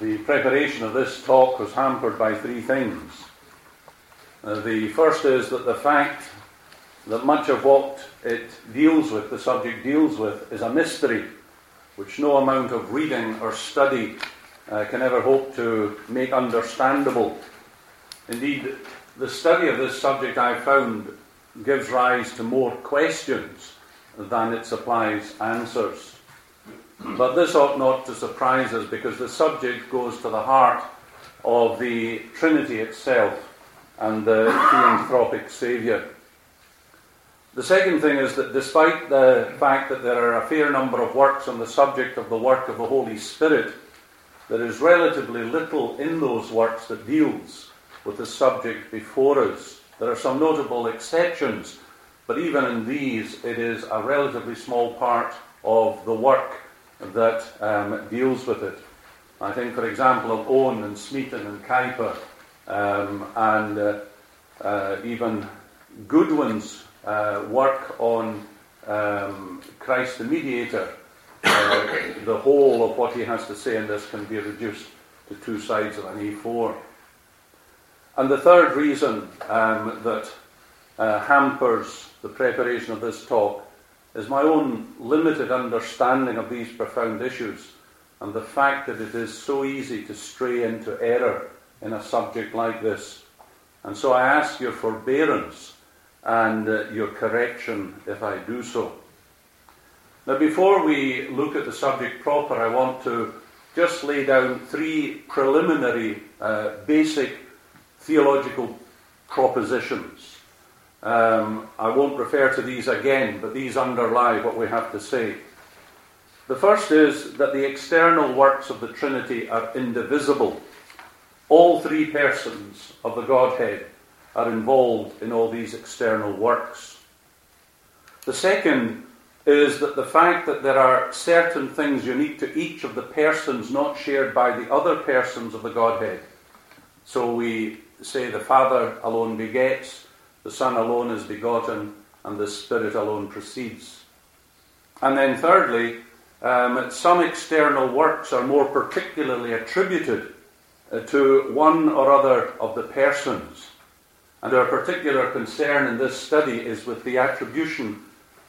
the preparation of this talk was hampered by three things. Uh, the first is that the fact that much of what it deals with, the subject deals with, is a mystery which no amount of reading or study uh, can ever hope to make understandable. Indeed, the study of this subject I found gives rise to more questions than it supplies answers. But this ought not to surprise us because the subject goes to the heart of the Trinity itself and the theanthropic Saviour. The second thing is that despite the fact that there are a fair number of works on the subject of the work of the Holy Spirit, there is relatively little in those works that deals with the subject before us. There are some notable exceptions, but even in these, it is a relatively small part of the work that um, deals with it. I think, for example, of Owen and Smeaton and Kuyper um, and uh, uh, even Goodwin's uh, work on um, Christ the Mediator. Uh, the whole of what he has to say in this can be reduced to two sides of an A4. And the third reason um, that uh, hampers the preparation of this talk is my own limited understanding of these profound issues and the fact that it is so easy to stray into error in a subject like this. And so I ask your forbearance and uh, your correction if I do so. Now, before we look at the subject proper, I want to just lay down three preliminary, uh, basic theological propositions um, I won't refer to these again, but these underlie what we have to say. The first is that the external works of the Trinity are indivisible. All three persons of the Godhead are involved in all these external works. The second is that the fact that there are certain things unique to each of the persons not shared by the other persons of the Godhead. So we say the Father alone begets, the Son alone is begotten, and the Spirit alone proceeds. And then, thirdly, um, some external works are more particularly attributed uh, to one or other of the persons. And our particular concern in this study is with the attribution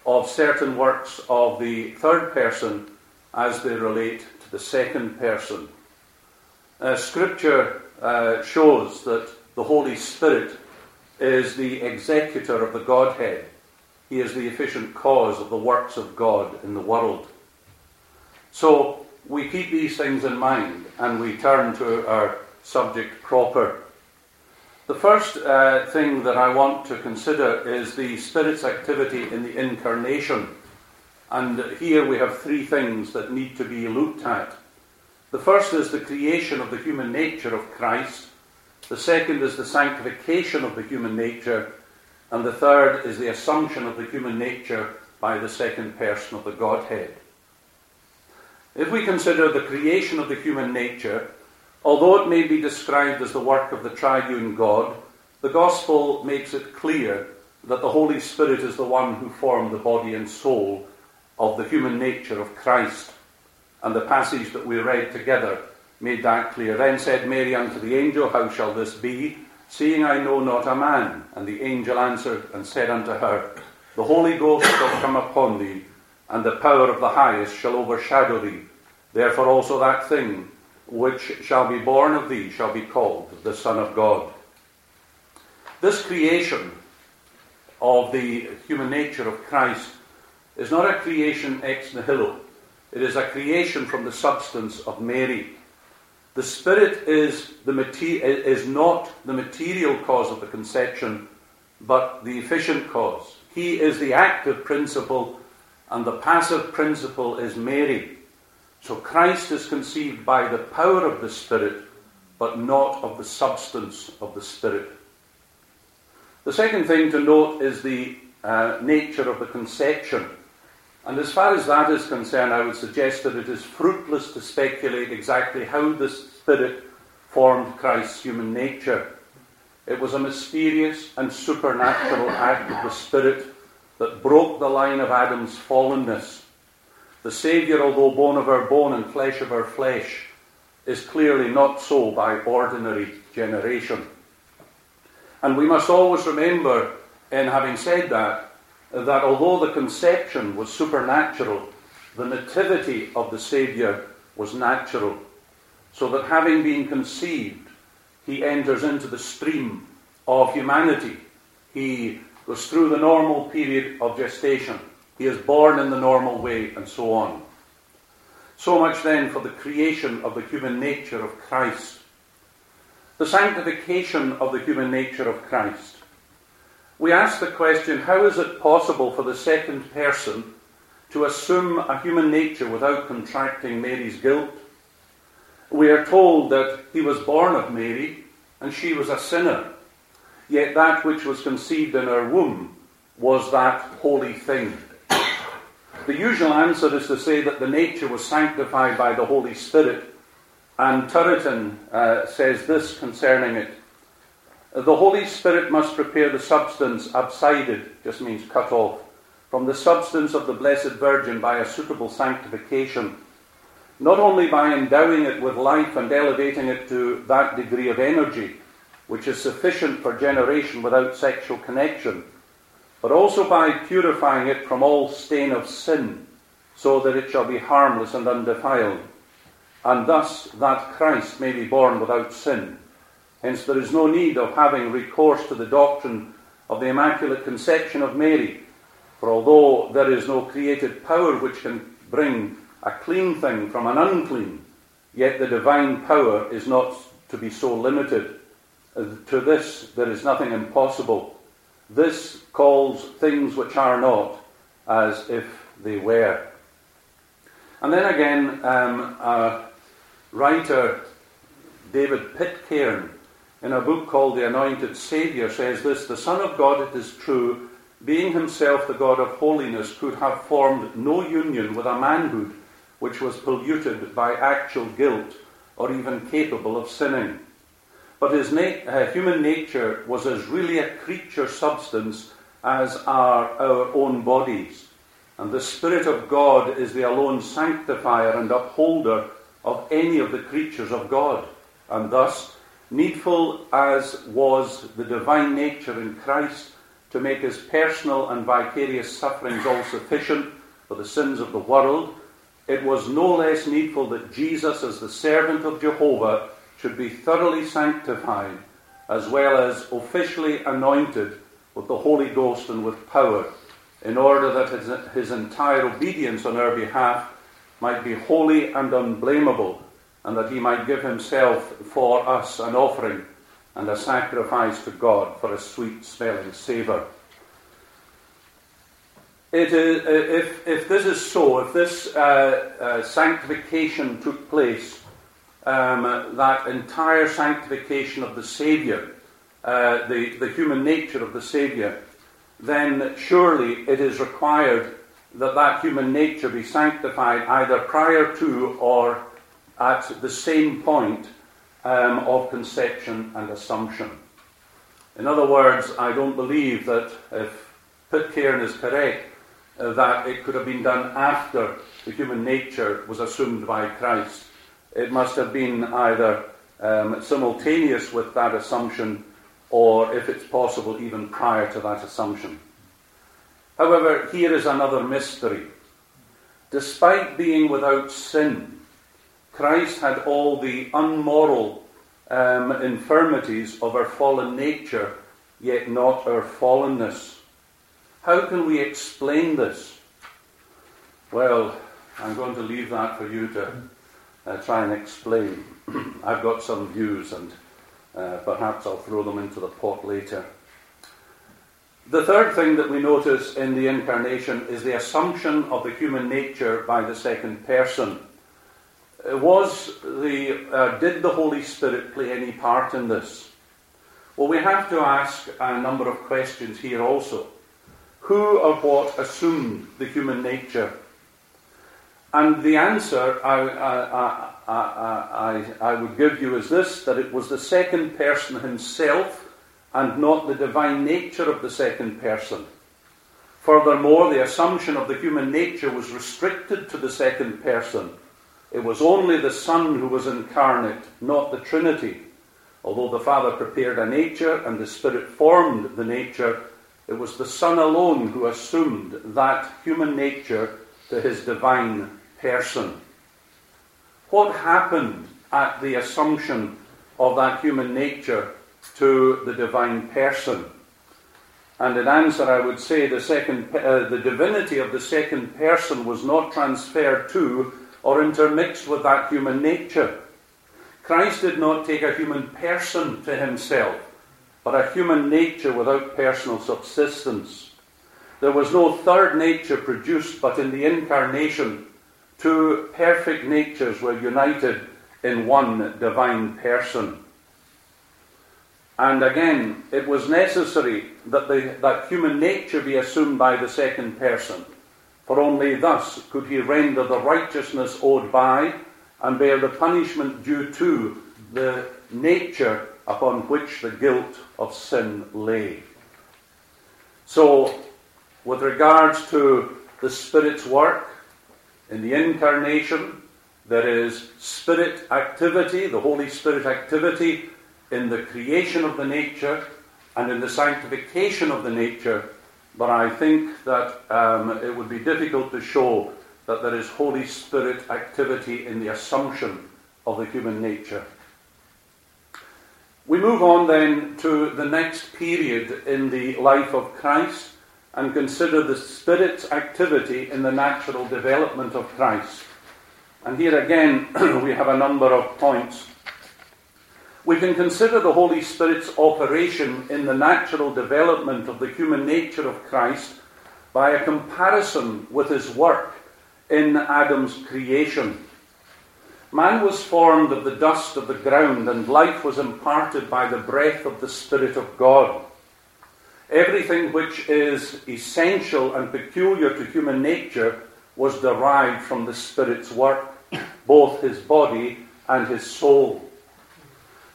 of certain works of the third person as they relate to the second person. Uh, scripture uh, shows that the Holy Spirit is the executor of the Godhead. He is the efficient cause of the works of God in the world. So we keep these things in mind and we turn to our subject proper. The first uh, thing that I want to consider is the Spirit's activity in the incarnation. And here we have three things that need to be looked at. The first is the creation of the human nature of Christ. The second is the sanctification of the human nature. And the third is the assumption of the human nature by the second person of the Godhead. If we consider the creation of the human nature, although it may be described as the work of the triune God, the Gospel makes it clear that the Holy Spirit is the one who formed the body and soul of the human nature of Christ. And the passage that we read together made that clear. Then said Mary unto the angel, How shall this be, seeing I know not a man? And the angel answered and said unto her, The Holy Ghost shall come upon thee, and the power of the highest shall overshadow thee. Therefore also that thing which shall be born of thee shall be called the Son of God. This creation of the human nature of Christ is not a creation ex nihilo. It is a creation from the substance of Mary. The Spirit is, the mater- is not the material cause of the conception, but the efficient cause. He is the active principle, and the passive principle is Mary. So Christ is conceived by the power of the Spirit, but not of the substance of the Spirit. The second thing to note is the uh, nature of the conception. And as far as that is concerned, I would suggest that it is fruitless to speculate exactly how the Spirit formed Christ's human nature. It was a mysterious and supernatural act of the Spirit that broke the line of Adam's fallenness. The Saviour, although bone of our bone and flesh of our flesh, is clearly not so by ordinary generation. And we must always remember, in having said that, that although the conception was supernatural, the nativity of the Saviour was natural. So that having been conceived, he enters into the stream of humanity. He goes through the normal period of gestation. He is born in the normal way, and so on. So much then for the creation of the human nature of Christ. The sanctification of the human nature of Christ. We ask the question how is it possible for the second person to assume a human nature without contracting Mary's guilt? We are told that he was born of Mary and she was a sinner. Yet that which was conceived in her womb was that holy thing. The usual answer is to say that the nature was sanctified by the Holy Spirit, and Turretin uh, says this concerning it. The Holy Spirit must prepare the substance abscinded, just means cut off, from the substance of the Blessed Virgin by a suitable sanctification, not only by endowing it with life and elevating it to that degree of energy which is sufficient for generation without sexual connection but also by purifying it from all stain of sin, so that it shall be harmless and undefiled, and thus that Christ may be born without sin. Hence, there is no need of having recourse to the doctrine of the Immaculate Conception of Mary, for although there is no created power which can bring a clean thing from an unclean, yet the divine power is not to be so limited. To this, there is nothing impossible this calls things which are not as if they were. And then again, um, a writer, David Pitcairn, in a book called The Anointed Saviour, says this The Son of God, it is true, being himself the God of holiness, could have formed no union with a manhood which was polluted by actual guilt or even capable of sinning. But his na- uh, human nature was as really a creature substance as are our own bodies. And the Spirit of God is the alone sanctifier and upholder of any of the creatures of God. And thus, needful as was the divine nature in Christ to make his personal and vicarious sufferings all sufficient for the sins of the world, it was no less needful that Jesus, as the servant of Jehovah, should be thoroughly sanctified as well as officially anointed with the Holy Ghost and with power, in order that his, his entire obedience on our behalf might be holy and unblameable, and that he might give himself for us an offering and a sacrifice to God for a sweet smelling savour. Is, if, if this is so, if this uh, uh, sanctification took place um, that entire sanctification of the Saviour, uh, the, the human nature of the Saviour, then surely it is required that that human nature be sanctified either prior to or at the same point um, of conception and assumption. In other words, I don't believe that if Pitcairn is correct, uh, that it could have been done after the human nature was assumed by Christ. It must have been either um, simultaneous with that assumption or, if it's possible, even prior to that assumption. However, here is another mystery. Despite being without sin, Christ had all the unmoral um, infirmities of our fallen nature, yet not our fallenness. How can we explain this? Well, I'm going to leave that for you to uh, try and explain. I've got some views and uh, perhaps I'll throw them into the pot later. The third thing that we notice in the incarnation is the assumption of the human nature by the second person. Uh, was the, uh, did the Holy Spirit play any part in this? Well, we have to ask a number of questions here also. Who or what assumed the human nature and the answer I, I, I, I, would give you is this that it was the second person himself and not the divine nature of the second person. Furthermore, the assumption of the human nature was restricted to the second person. It was only the Son who was incarnate, not the Trinity. Although the Father prepared a nature and the Spirit formed the nature, it was the Son alone who assumed that human nature to his divine person. What happened at the assumption of that human nature to the divine person? And in answer, I would say the, second, uh, the divinity of the second person was not transferred to or intermixed with that human nature. Christ did not take a human person to himself, but a human nature without personal subsistence. There was no third nature produced, but in the incarnation, two perfect natures were united in one divine person. And again, it was necessary that, the, that human nature be assumed by the second person, for only thus could he render the righteousness owed by and bear the punishment due to the nature upon which the guilt of sin lay. So, with regards to the Spirit's work in the incarnation, there is Spirit activity, the Holy Spirit activity in the creation of the nature and in the sanctification of the nature, but I think that um, it would be difficult to show that there is Holy Spirit activity in the assumption of the human nature. We move on then to the next period in the life of Christ and consider the Spirit's activity in the natural development of Christ. And here again, we have a number of points we can consider the Holy Spirit's operation in the natural development of the human nature of Christ by a comparison with his work in Adam's creation. Man was formed of the dust of the ground, and life was imparted by the breath of the Spirit of God. Everything which is essential and peculiar to human nature was derived from the Spirit's work, both his body and his soul.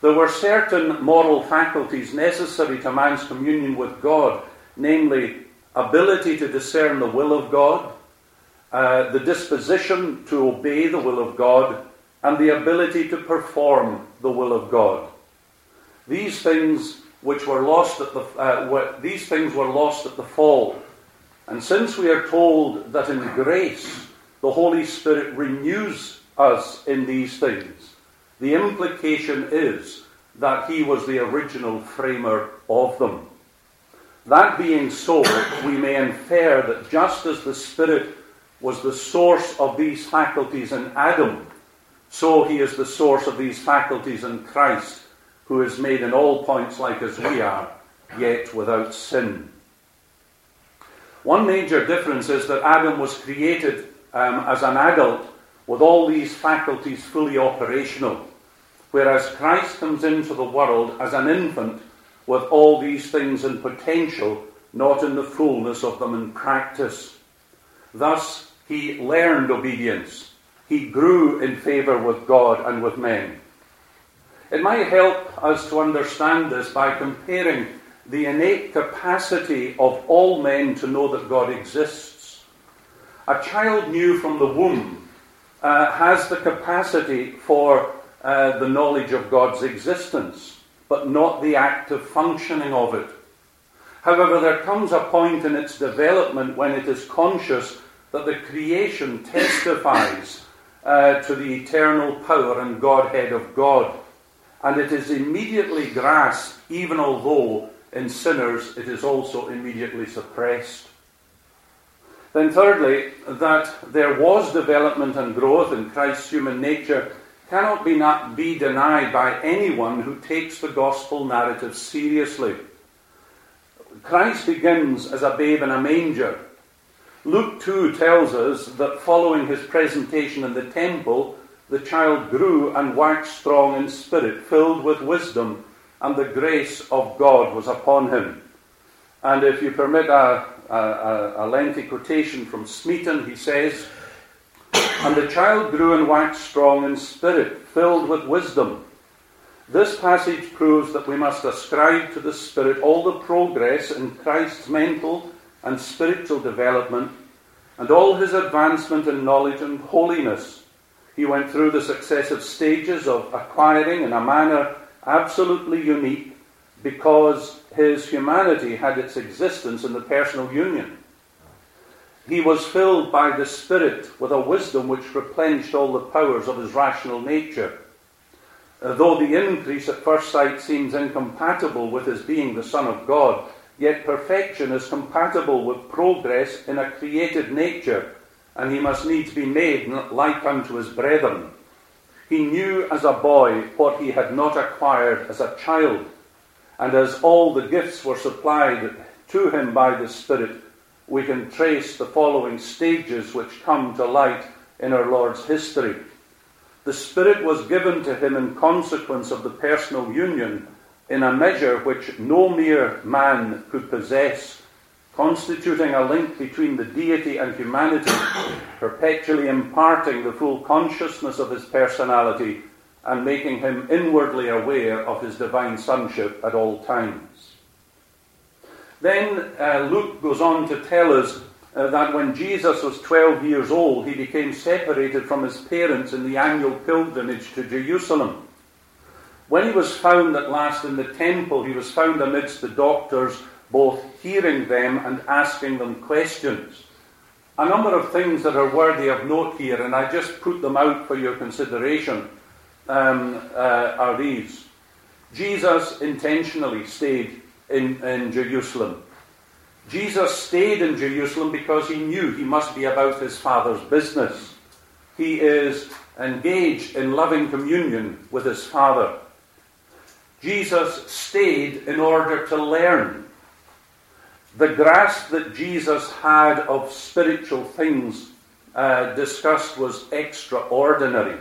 There were certain moral faculties necessary to man's communion with God, namely, ability to discern the will of God, uh, the disposition to obey the will of God, and the ability to perform the will of God. These things which were lost at the uh, were, these things were lost at the fall. And since we are told that in grace the Holy Spirit renews us in these things, the implication is that he was the original framer of them. That being so, we may infer that just as the Spirit was the source of these faculties in Adam, so he is the source of these faculties in Christ, who is made in all points like as we are, yet without sin. One major difference is that Adam was created um, as an adult with all these faculties fully operational whereas Christ comes into the world as an infant with all these things in potential, not in the fullness of them in practice. Thus, he learned obedience. He grew in favour with God and with men. It might help us to understand this by comparing the innate capacity of all men to know that God exists. A child new from the womb uh, has the capacity for uh, the knowledge of God's existence, but not the active functioning of it. However, there comes a point in its development when it is conscious that the creation testifies uh, to the eternal power and Godhead of God. And it is immediately grasped, even although in sinners it is also immediately suppressed. Then, thirdly, that there was development and growth in Christ's human nature cannot be, not be denied by anyone who takes the gospel narrative seriously. Christ begins as a babe in a manger. Luke 2 tells us that following his presentation in the temple, the child grew and waxed strong in spirit, filled with wisdom, and the grace of God was upon him. And if you permit a, a, a lengthy quotation from Smeaton, he says, and the child grew and waxed strong in spirit, filled with wisdom. This passage proves that we must ascribe to the Spirit all the progress in Christ's mental and spiritual development and all his advancement in knowledge and holiness. He went through the successive stages of acquiring, in a manner absolutely unique, because his humanity had its existence in the personal union. He was filled by the Spirit with a wisdom which replenished all the powers of his rational nature. Uh, though the increase at first sight seems incompatible with his being the Son of God, yet perfection is compatible with progress in a created nature, and he must needs be made like unto his brethren. He knew as a boy what he had not acquired as a child, and as all the gifts were supplied to him by the Spirit, we can trace the following stages which come to light in our Lord's history. The Spirit was given to him in consequence of the personal union in a measure which no mere man could possess, constituting a link between the deity and humanity, perpetually imparting the full consciousness of his personality and making him inwardly aware of his divine sonship at all times. Then uh, Luke goes on to tell us uh, that when Jesus was 12 years old, he became separated from his parents in the annual pilgrimage to Jerusalem. When he was found at last in the temple, he was found amidst the doctors, both hearing them and asking them questions. A number of things that are worthy of note here, and I just put them out for your consideration, um, uh, are these. Jesus intentionally stayed in, in Jerusalem. Jesus stayed in Jerusalem because he knew he must be about his Father's business. He is engaged in loving communion with his Father. Jesus stayed in order to learn. The grasp that Jesus had of spiritual things uh, discussed was extraordinary.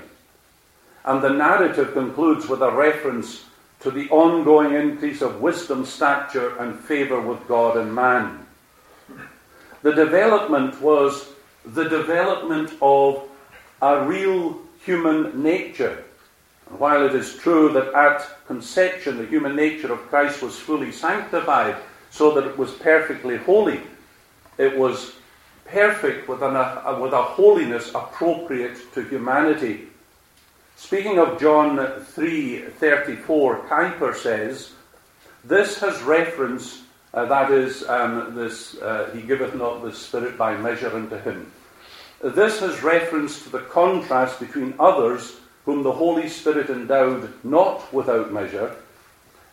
And the narrative concludes with a reference to the ongoing increase of wisdom, stature, and favour with God and man. The development was the development of a real human nature. And while it is true that at conception the human nature of Christ was fully sanctified so that it was perfectly holy, it was perfect with, an, a, with a holiness appropriate to humanity Speaking of John 3:34, Kuyper says, "This has reference, uh, that is, um, this uh, he giveth not the Spirit by measure unto him. This has reference to the contrast between others whom the Holy Spirit endowed not without measure,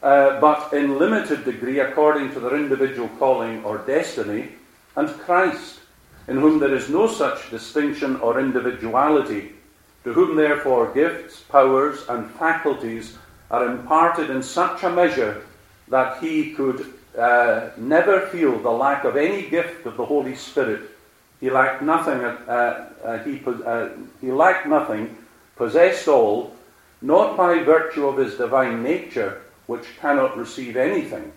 uh, but in limited degree according to their individual calling or destiny, and Christ, in whom there is no such distinction or individuality." To whom therefore gifts, powers, and faculties are imparted in such a measure that he could uh, never feel the lack of any gift of the Holy Spirit. He lacked nothing. Uh, uh, he, uh, he lacked nothing, possessed all, not by virtue of his divine nature, which cannot receive anything,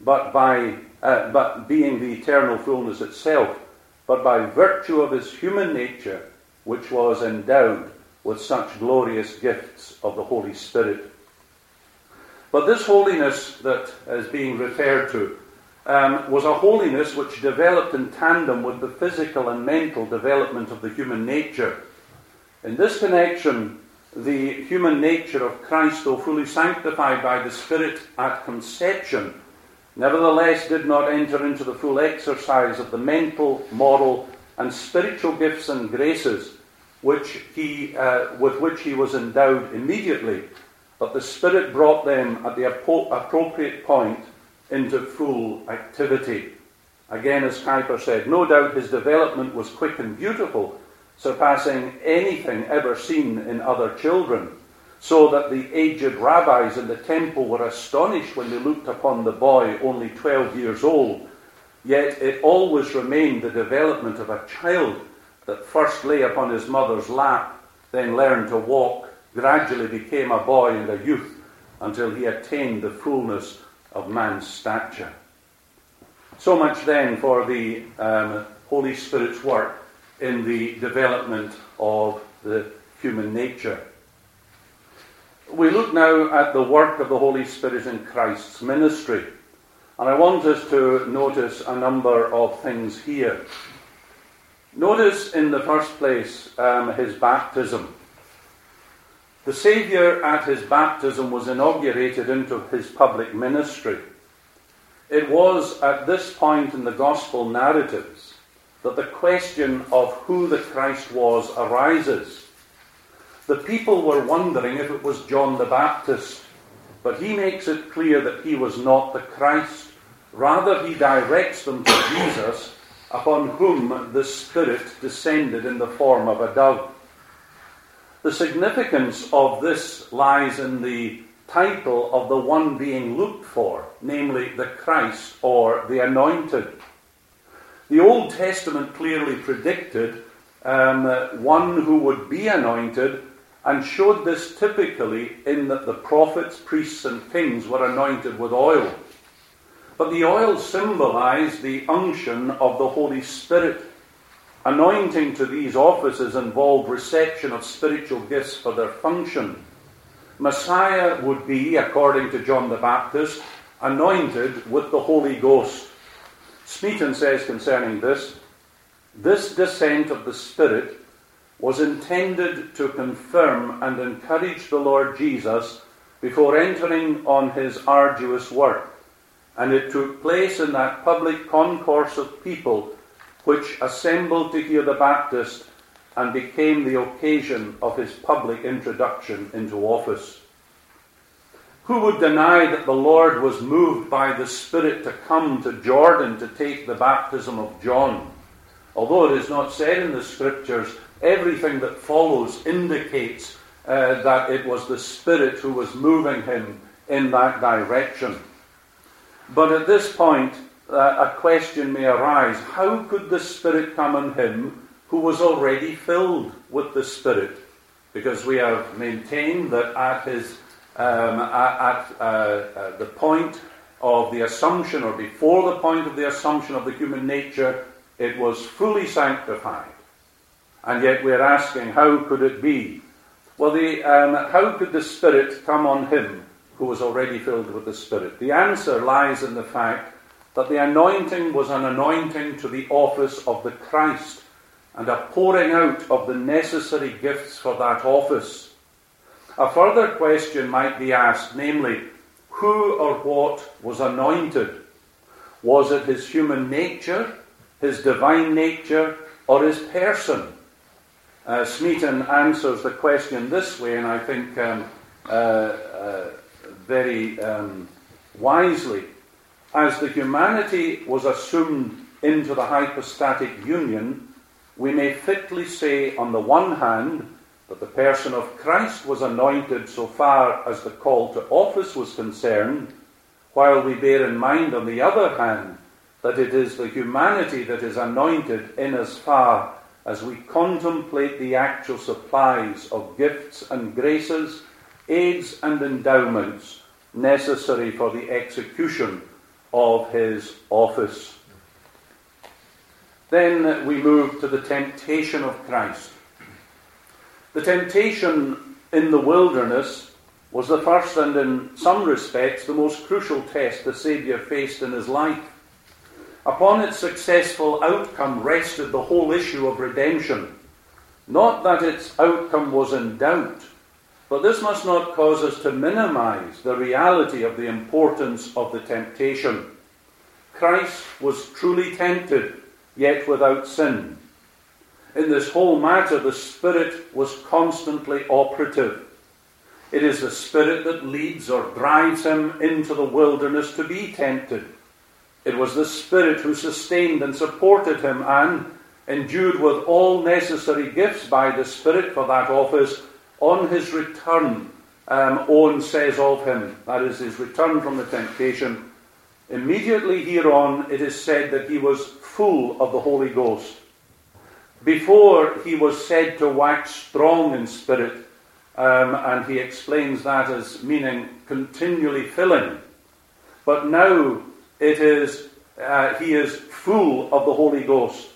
but by uh, but being the eternal fullness itself, but by virtue of his human nature, which was endowed with such glorious gifts of the Holy Spirit. But this holiness that is being referred to um, was a holiness which developed in tandem with the physical and mental development of the human nature. In this connection, the human nature of Christ, though fully sanctified by the Spirit at conception, nevertheless did not enter into the full exercise of the mental, moral, and spiritual gifts and graces which he, uh, with which he was endowed immediately, but the Spirit brought them at the appropriate point into full activity. Again, as Kuyper said, no doubt his development was quick and beautiful, surpassing anything ever seen in other children, so that the aged rabbis in the temple were astonished when they looked upon the boy only 12 years old. Yet it always remained the development of a child that first lay upon his mother's lap, then learned to walk, gradually became a boy and a youth until he attained the fullness of man's stature. So much then for the um, Holy Spirit's work in the development of the human nature. We look now at the work of the Holy Spirit in Christ's ministry. And I want us to notice a number of things here. Notice in the first place um, his baptism. The Saviour at his baptism was inaugurated into his public ministry. It was at this point in the Gospel narratives that the question of who the Christ was arises. The people were wondering if it was John the Baptist, but he makes it clear that he was not the Christ. Rather, he directs them to Jesus, upon whom the Spirit descended in the form of a dove. The significance of this lies in the title of the one being looked for, namely the Christ or the Anointed. The Old Testament clearly predicted um, one who would be anointed and showed this typically in that the prophets, priests, and kings were anointed with oil. But the oil symbolized the unction of the Holy Spirit. Anointing to these offices involved reception of spiritual gifts for their function. Messiah would be, according to John the Baptist, anointed with the Holy Ghost. Smeaton says concerning this this descent of the Spirit was intended to confirm and encourage the Lord Jesus before entering on his arduous work, and it took place in that public concourse of people which assembled to hear the Baptist and became the occasion of his public introduction into office. Who would deny that the Lord was moved by the Spirit to come to Jordan to take the baptism of John? Although it is not said in the Scriptures, everything that follows indicates uh, that it was the Spirit who was moving him in that direction. But at this point, uh, a question may arise how could the Spirit come on him who was already filled with the Spirit, because we have maintained that at his um, at, at uh, uh, the point of the assumption, or before the point of the assumption of the human nature, it was fully sanctified. And yet we're asking, how could it be? Well, the, um, how could the Spirit come on him who was already filled with the Spirit? The answer lies in the fact that the anointing was an anointing to the office of the Christ and a pouring out of the necessary gifts for that office. A further question might be asked, namely, who or what was anointed? Was it his human nature, his divine nature, or his person? Uh, Smeaton answers the question this way, and I think um, uh, uh, very um, wisely. As the humanity was assumed into the hypostatic union, we may fitly say, on the one hand, that the person of Christ was anointed so far as the call to office was concerned, while we bear in mind, on the other hand, that it is the humanity that is anointed in as far as we contemplate the actual supplies of gifts and graces, aids and endowments necessary for the execution of his office. Then we move to the temptation of Christ. The temptation in the wilderness was the first and, in some respects, the most crucial test the Saviour faced in his life. Upon its successful outcome rested the whole issue of redemption. Not that its outcome was in doubt, but this must not cause us to minimize the reality of the importance of the temptation. Christ was truly tempted yet without sin. In this whole matter, the Spirit was constantly operative. It is the Spirit that leads or drives him into the wilderness to be tempted. It was the Spirit who sustained and supported him and, endued with all necessary gifts by the Spirit for that office, on his return, um, Owen says of him, that is, his return from the temptation, immediately hereon it is said that he was full of the Holy Ghost. Before he was said to wax strong in spirit, um, and he explains that as meaning continually filling. But now it is, uh, he is full of the Holy Ghost.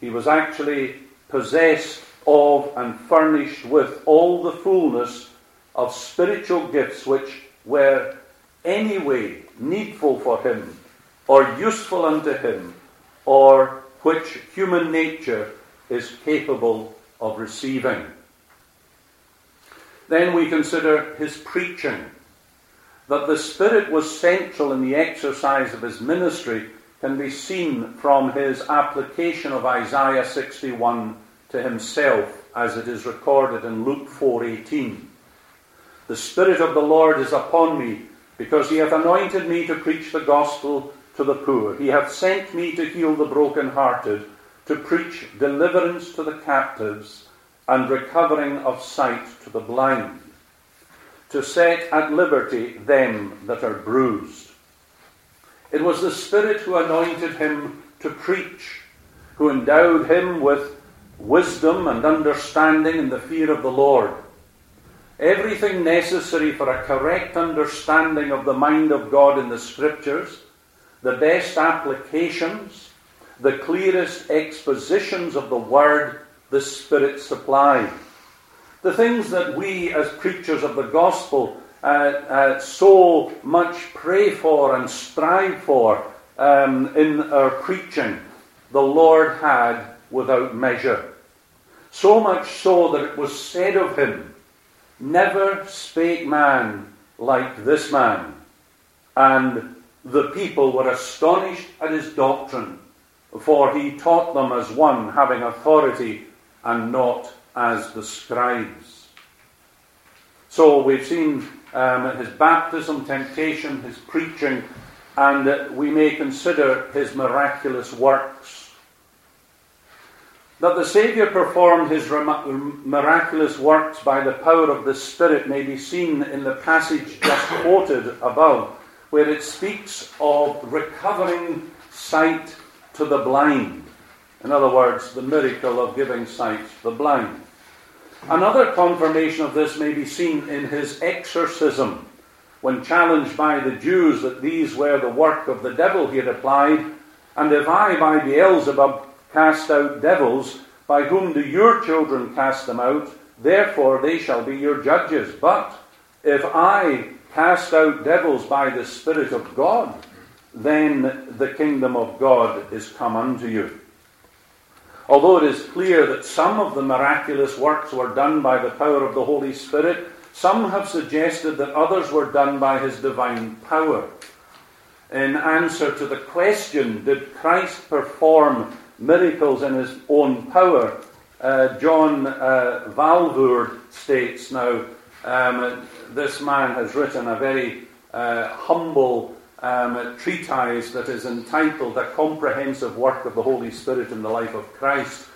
He was actually possessed of and furnished with all the fullness of spiritual gifts which were anyway needful for him or useful unto him or which human nature is capable of receiving. Then we consider his preaching. That the Spirit was central in the exercise of his ministry can be seen from his application of Isaiah 61 to himself as it is recorded in Luke 4:18. The spirit of the Lord is upon me because he hath anointed me to preach the gospel to the poor. He hath sent me to heal the brokenhearted, to preach deliverance to the captives and recovering of sight to the blind, to set at liberty them that are bruised it was the Spirit who anointed him to preach, who endowed him with wisdom and understanding and the fear of the Lord. Everything necessary for a correct understanding of the mind of God in the Scriptures, the best applications, the clearest expositions of the Word the Spirit supplied. The things that we as preachers of the gospel uh, uh, so much pray for and strive for um, in our preaching, the Lord had without measure. So much so that it was said of him, Never spake man like this man. And the people were astonished at his doctrine, for he taught them as one having authority and not as the scribes. So we've seen um, his baptism, temptation, his preaching, and we may consider his miraculous works. That the Saviour performed his miraculous works by the power of the Spirit may be seen in the passage just quoted above, where it speaks of recovering sight to the blind. In other words, the miracle of giving sight to the blind. Another confirmation of this may be seen in his exorcism. When challenged by the Jews that these were the work of the devil, he replied, And if I by Beelzebub cast out devils, by whom do your children cast them out? Therefore they shall be your judges. But if I cast out devils by the Spirit of God, then the kingdom of God is come unto you. Although it is clear that some of the miraculous works were done by the power of the Holy Spirit, some have suggested that others were done by his divine power. In answer to the question, did Christ perform miracles in his own power? Uh, John uh, states now, um, this man has written a very uh, humble um, treatise that is entitled A Comprehensive Work of the Holy Spirit in the Life of Christ.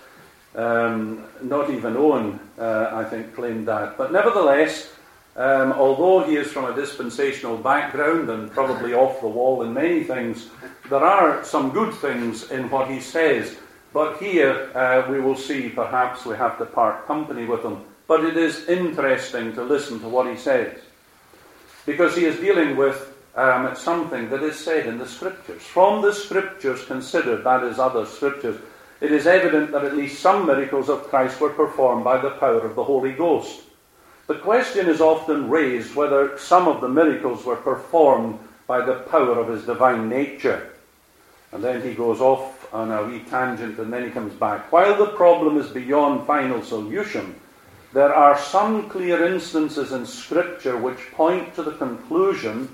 Um, not even Owen, uh, I think, claimed that. But nevertheless, um, although he is from a dispensational background and probably off the wall in many things, there are some good things in what he says. But here uh, we will see perhaps we have to part company with him. But it is interesting to listen to what he says. Because he is dealing with um, something that is said in the Scriptures. From the Scriptures considered, that is, other Scriptures, it is evident that at least some miracles of Christ were performed by the power of the Holy Ghost. The question is often raised whether some of the miracles were performed by the power of his divine nature. And then he goes off on a wee tangent and then he comes back. While the problem is beyond final solution, there are some clear instances in Scripture which point to the conclusion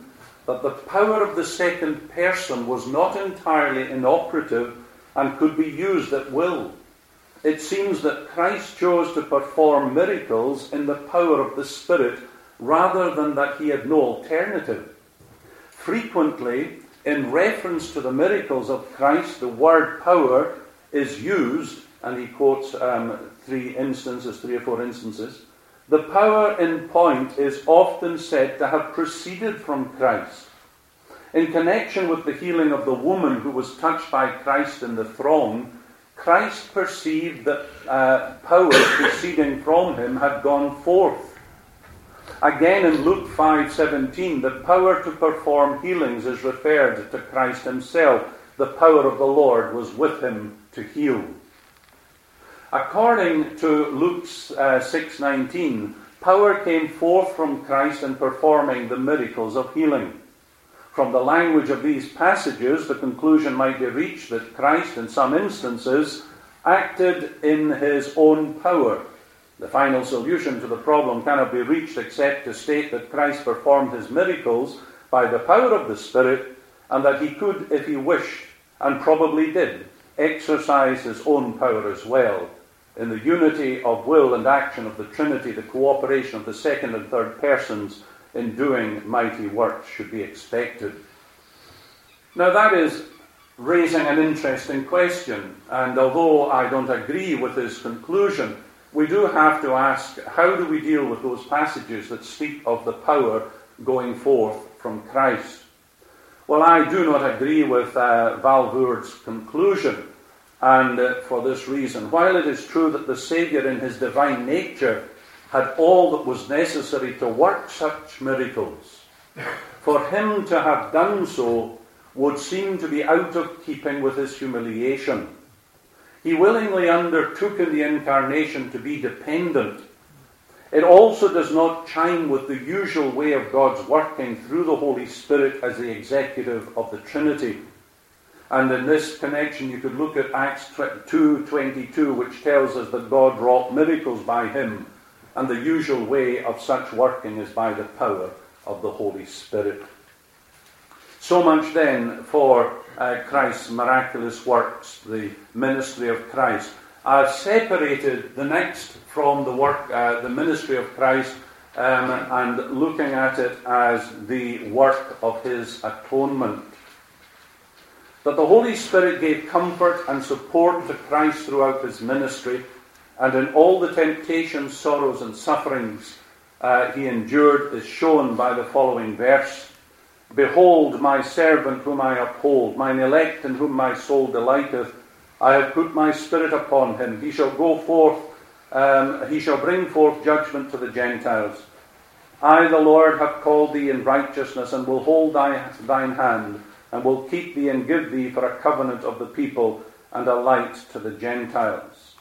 that the power of the second person was not entirely inoperative and could be used at will. It seems that Christ chose to perform miracles in the power of the Spirit rather than that he had no alternative. Frequently, in reference to the miracles of Christ, the word power is used, and he quotes um, three instances, three or four instances, the power in point is often said to have proceeded from Christ. In connection with the healing of the woman who was touched by Christ in the throng, Christ perceived that uh, power proceeding from him had gone forth. Again in Luke 5:17, the power to perform healings is referred to Christ himself. The power of the Lord was with him to heal. According to Luke uh, 6:19, power came forth from Christ in performing the miracles of healing. From the language of these passages, the conclusion might be reached that Christ, in some instances, acted in his own power, The final solution to the problem cannot be reached except to state that Christ performed his miracles by the power of the Spirit, and that he could, if he wished, and probably did, exercise his own power as well. In the unity of will and action of the Trinity, the cooperation of the second and third persons in doing mighty works should be expected. Now, that is raising an interesting question, and although I don't agree with his conclusion, we do have to ask how do we deal with those passages that speak of the power going forth from Christ? Well, I do not agree with uh, conclusion, and uh, for this reason. While it is true that the Saviour in his divine nature had all that was necessary to work such miracles, for him to have done so would seem to be out of keeping with his humiliation. He willingly undertook in the incarnation to be dependent. It also does not chime with the usual way of God's working through the Holy Spirit as the executive of the Trinity. And in this connection, you could look at Acts 2:22, which tells us that God wrought miracles by him, and the usual way of such working is by the power of the Holy Spirit. So much then for uh, Christ's miraculous works, the ministry of Christ. I've separated the next from the work, uh, the ministry of Christ, um, and looking at it as the work of his atonement. That the Holy Spirit gave comfort and support to Christ throughout his ministry, and in all the temptations, sorrows, and sufferings uh, he endured is shown by the following verse. Behold, my servant whom I uphold, mine elect in whom my soul delighteth. I have put my spirit upon him. He shall go forth, um, he shall bring forth judgment to the Gentiles. I, the Lord, have called thee in righteousness, and will hold thy, thine hand, and will keep thee and give thee for a covenant of the people, and a light to the Gentiles.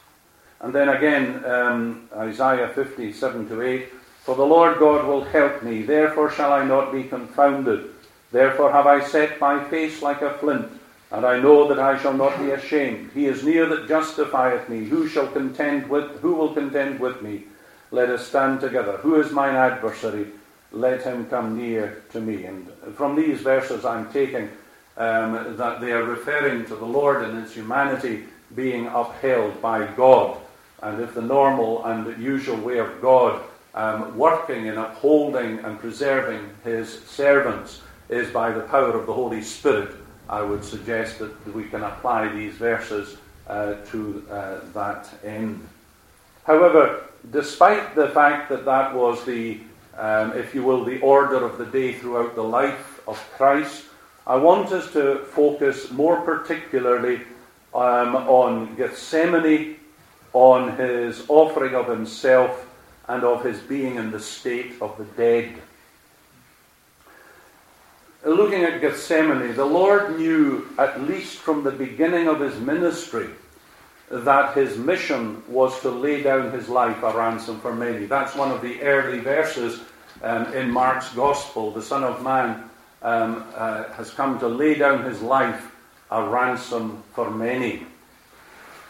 And then again, um, Isaiah 57 to 8 For the Lord God will help me, therefore shall I not be confounded. Therefore have I set my face like a flint, and I know that I shall not be ashamed. He is near that justifieth me. Who shall contend with who will contend with me? Let us stand together. Who is mine adversary? Let him come near to me. And from these verses I'm taking um, that they are referring to the Lord and his humanity being upheld by God. And if the normal and usual way of God um, working in upholding and preserving his servants is by the power of the Holy Spirit, I would suggest that we can apply these verses uh, to uh, that end. However, despite the fact that that was the, um, if you will, the order of the day throughout the life of Christ, I want us to focus more particularly um, on Gethsemane, on his offering of himself, and of his being in the state of the dead looking at Gethsemane, the Lord knew, at least from the beginning of his ministry, that his mission was to lay down his life a ransom for many. That's one of the early verses um, in Mark's Gospel. The Son of Man um, uh, has come to lay down his life a ransom for many.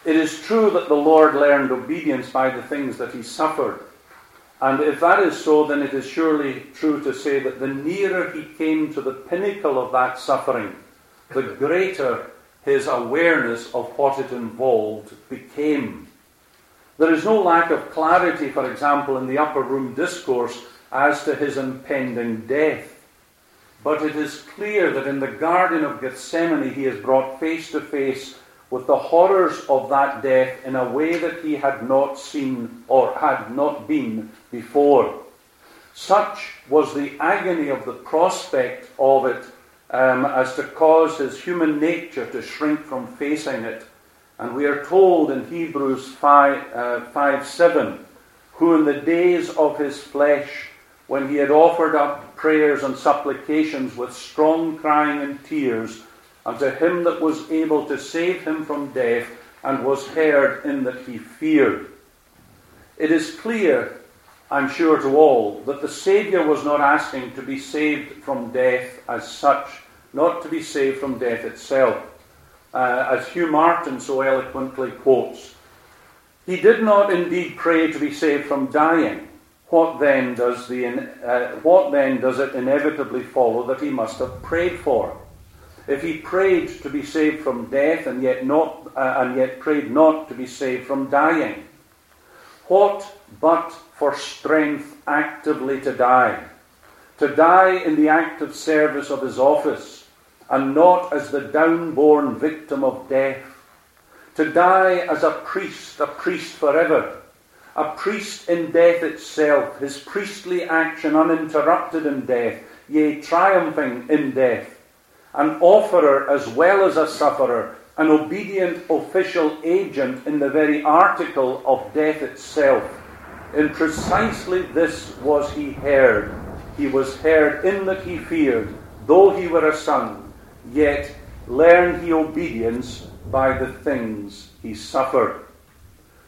It is true that the Lord learned obedience by the things that he suffered. And if that is so, then it is surely true to say that the nearer he came to the pinnacle of that suffering, the greater his awareness of what it involved became. There is no lack of clarity, for example, in the upper room discourse as to his impending death. But it is clear that in the Garden of Gethsemane he is brought face to face with the horrors of that death in a way that he had not seen or had not been before. Such was the agony of the prospect of it um, as to cause his human nature to shrink from facing it. And we are told in Hebrews 5, uh, 5 7, who in the days of his flesh, when he had offered up prayers and supplications with strong crying and tears, unto him that was able to save him from death, and was heard in that he feared. It is clear, I'm sure to all, that the Saviour was not asking to be saved from death as such, not to be saved from death itself. Uh, as Hugh Martin so eloquently quotes, He did not indeed pray to be saved from dying. What then does the uh, what then does it inevitably follow that he must have prayed for? If he prayed to be saved from death and yet not uh, and yet prayed not to be saved from dying, what but for strength actively to die? To die in the active service of his office, and not as the downborn victim of death. To die as a priest, a priest forever, a priest in death itself, his priestly action uninterrupted in death, yea, triumphing in death, an offerer as well as a sufferer, an obedient official agent in the very article of death itself. In precisely this was he heard. He was heard in that he feared, though he were a son, yet learned he obedience by the things he suffered.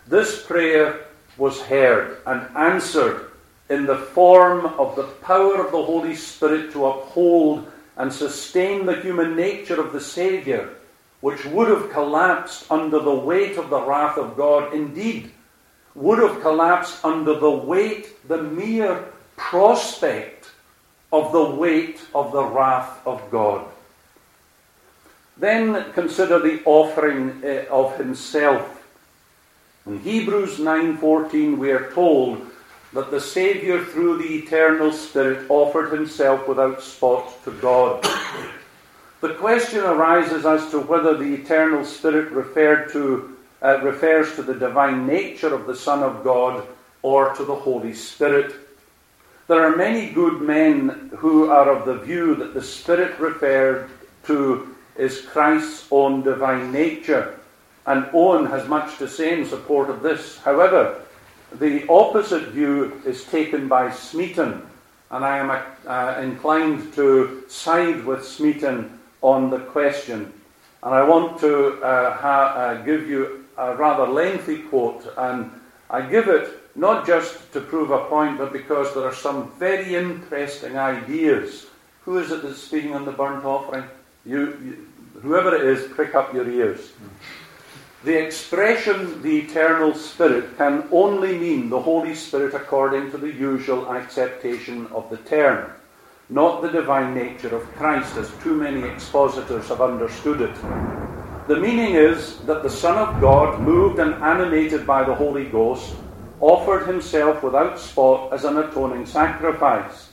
This prayer was heard and answered in the form of the power of the Holy Spirit to uphold and sustain the human nature of the Saviour, which would have collapsed under the weight of the wrath of God, indeed, would have collapsed under the weight, the mere prospect of the weight of the wrath of God. Then consider the offering eh, of himself. In Hebrews 9:14 we are told that the Savior through the eternal Spirit offered himself without spot to God. the question arises as to whether the eternal Spirit referred to, uh, refers to the divine nature of the Son of God or to the Holy Spirit. There are many good men who are of the view that the Spirit referred to is Christ's own divine nature. And Owen has much to say in support of this. However, the opposite view is taken by Smeaton, and I am uh, inclined to side with Smeaton on the question. And I want to uh, ha- uh, give you a rather lengthy quote, and I give it not just to prove a point, but because there are some very interesting ideas. Who is it that's speaking on the burnt offering? You, you, whoever it is, prick up your ears. The expression the eternal Spirit can only mean the Holy Spirit according to the usual acceptation of the term, not the divine nature of Christ, as too many expositors have understood it. The meaning is that the Son of God, moved and animated by the Holy Ghost, offered himself without spot as an atoning sacrifice.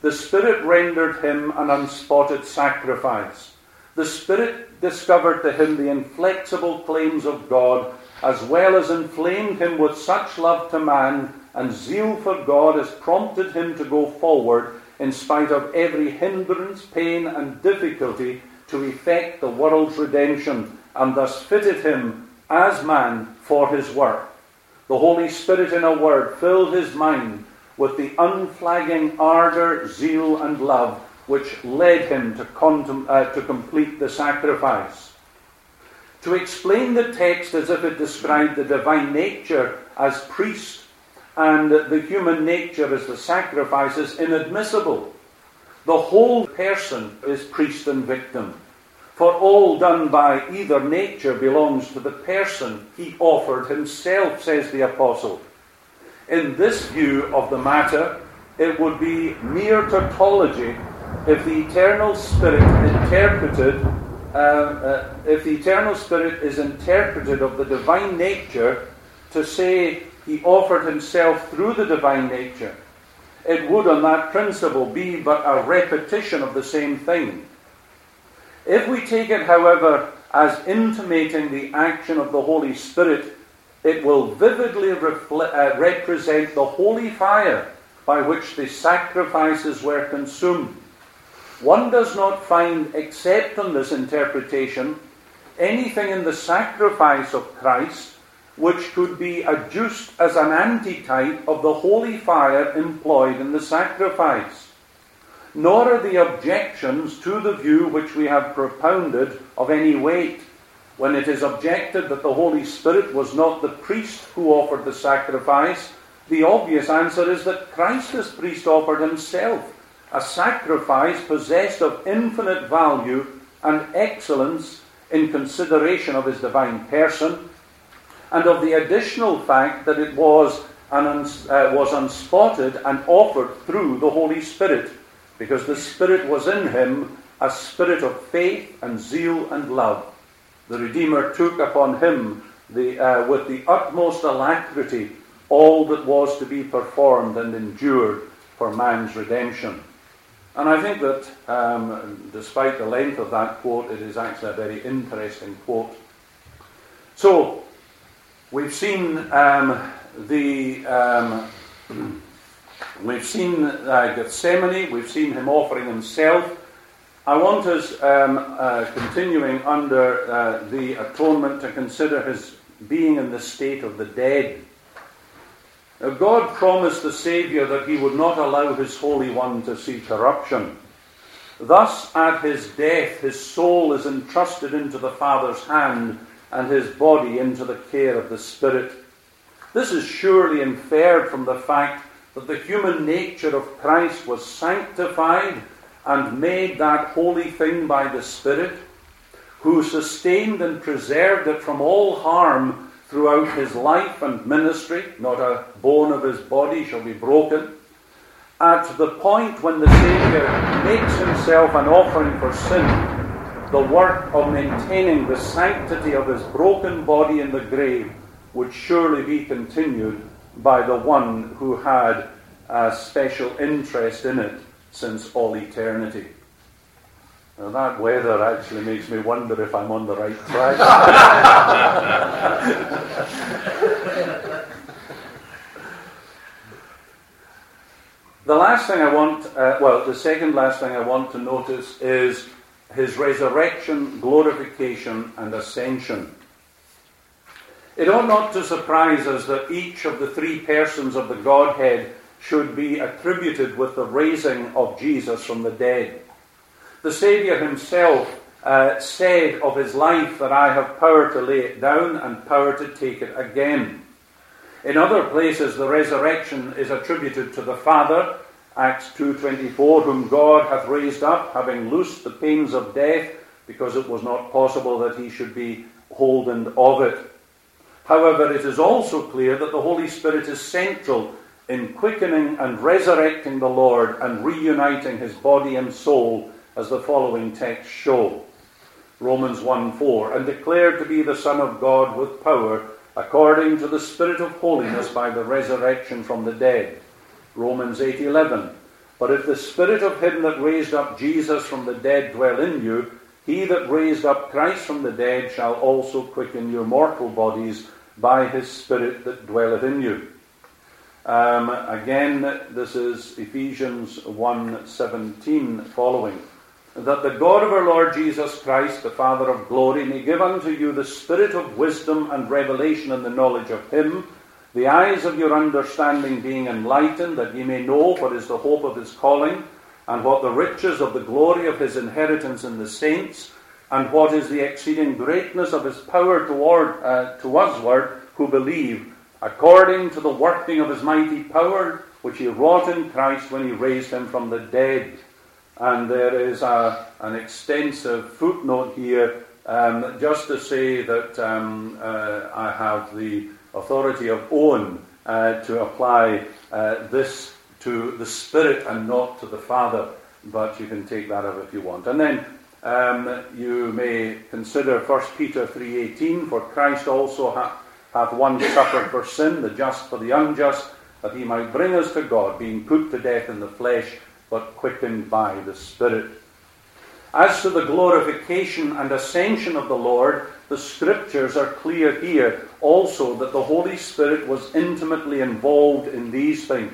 The Spirit rendered him an unspotted sacrifice. The Spirit discovered to him the inflexible claims of God, as well as inflamed him with such love to man and zeal for God as prompted him to go forward in spite of every hindrance, pain, and difficulty to effect the world's redemption, and thus fitted him as man for his work. The Holy Spirit, in a word, filled his mind with the unflagging ardour, zeal, and love which led him to, contem- uh, to complete the sacrifice. To explain the text as if it described the divine nature as priest and the human nature as the sacrifice is inadmissible. The whole person is priest and victim. For all done by either nature belongs to the person he offered himself, says the Apostle. In this view of the matter, it would be mere tautology if the eternal spirit interpreted, uh, uh, if the eternal spirit is interpreted of the divine nature to say he offered himself through the divine nature, it would on that principle be but a repetition of the same thing. If we take it, however, as intimating the action of the Holy Spirit, it will vividly refle- uh, represent the holy fire by which the sacrifices were consumed. One does not find, except on this interpretation, anything in the sacrifice of Christ which could be adduced as an antitype of the holy fire employed in the sacrifice nor are the objections to the view which we have propounded of any weight. When it is objected that the Holy Spirit was not the priest who offered the sacrifice, the obvious answer is that Christ as priest offered himself, a sacrifice possessed of infinite value and excellence in consideration of his divine person, and of the additional fact that it was, an uns- uh, was unspotted and offered through the Holy Spirit, because the Spirit was in him a spirit of faith and zeal and love. The Redeemer took upon him the, uh, with the utmost alacrity all that was to be performed and endured for man's redemption. And I think that, um, despite the length of that quote, it is actually a very interesting quote. So, we've seen um, the um, we've seen uh, Gethsemane, we've seen him offering himself. I want us, um, uh, continuing under uh, the atonement, to consider his being in the state of the dead. Now, God promised the Saviour that he would not allow his Holy One to see corruption. Thus, at his death, his soul is entrusted into the Father's hand and his body into the care of the Spirit. This is surely inferred from the fact that the human nature of Christ was sanctified and made that holy thing by the Spirit, who sustained and preserved it from all harm throughout his life and ministry, not a bone of his body shall be broken. At the point when the Saviour makes himself an offering for sin, the work of maintaining the sanctity of his broken body in the grave would surely be continued by the one who had a special interest in it since all eternity. That weather actually makes me wonder if I'm on the right track. the last thing I want, uh, well, the second last thing I want to notice is his resurrection, glorification, and ascension. It ought not to surprise us that each of the three persons of the Godhead should be attributed with the raising of Jesus from the dead. The Saviour himself uh, said of his life that I have power to lay it down and power to take it again. In other places, the resurrection is attributed to the Father, Acts 2.24, whom God hath raised up, having loosed the pains of death, because it was not possible that he should be holden of it. However, it is also clear that the Holy Spirit is central in quickening and resurrecting the Lord and reuniting his body and soul as the following texts show. Romans 1 4, and declared to be the Son of God with power, according to the Spirit of holiness by the resurrection from the dead. Romans 8 11, but if the Spirit of him that raised up Jesus from the dead dwell in you, he that raised up Christ from the dead shall also quicken your mortal bodies by his Spirit that dwelleth in you. Um, again, this is Ephesians 1:17 following that the God of our Lord Jesus Christ, the Father of glory, may give unto you the spirit of wisdom and revelation in the knowledge of Him, the eyes of your understanding being enlightened, that ye may know what is the hope of His calling, and what the riches of the glory of His inheritance in the saints, and what is the exceeding greatness of His power toward uh, to usward who believe, according to the working of His mighty power, which He wrought in Christ when He raised Him from the dead and there is a, an extensive footnote here um, just to say that um, uh, I have the authority of Owen uh, to apply uh, this to the Spirit and not to the Father, but you can take that up if you want. And then um, you may consider 1 Peter 3.18, for Christ also hath, hath once suffered for sin, the just for the unjust, that he might bring us to God, being put to death in the flesh, but quickened by the Spirit. As to the glorification and ascension of the Lord, the scriptures are clear here also that the Holy Spirit was intimately involved in these things.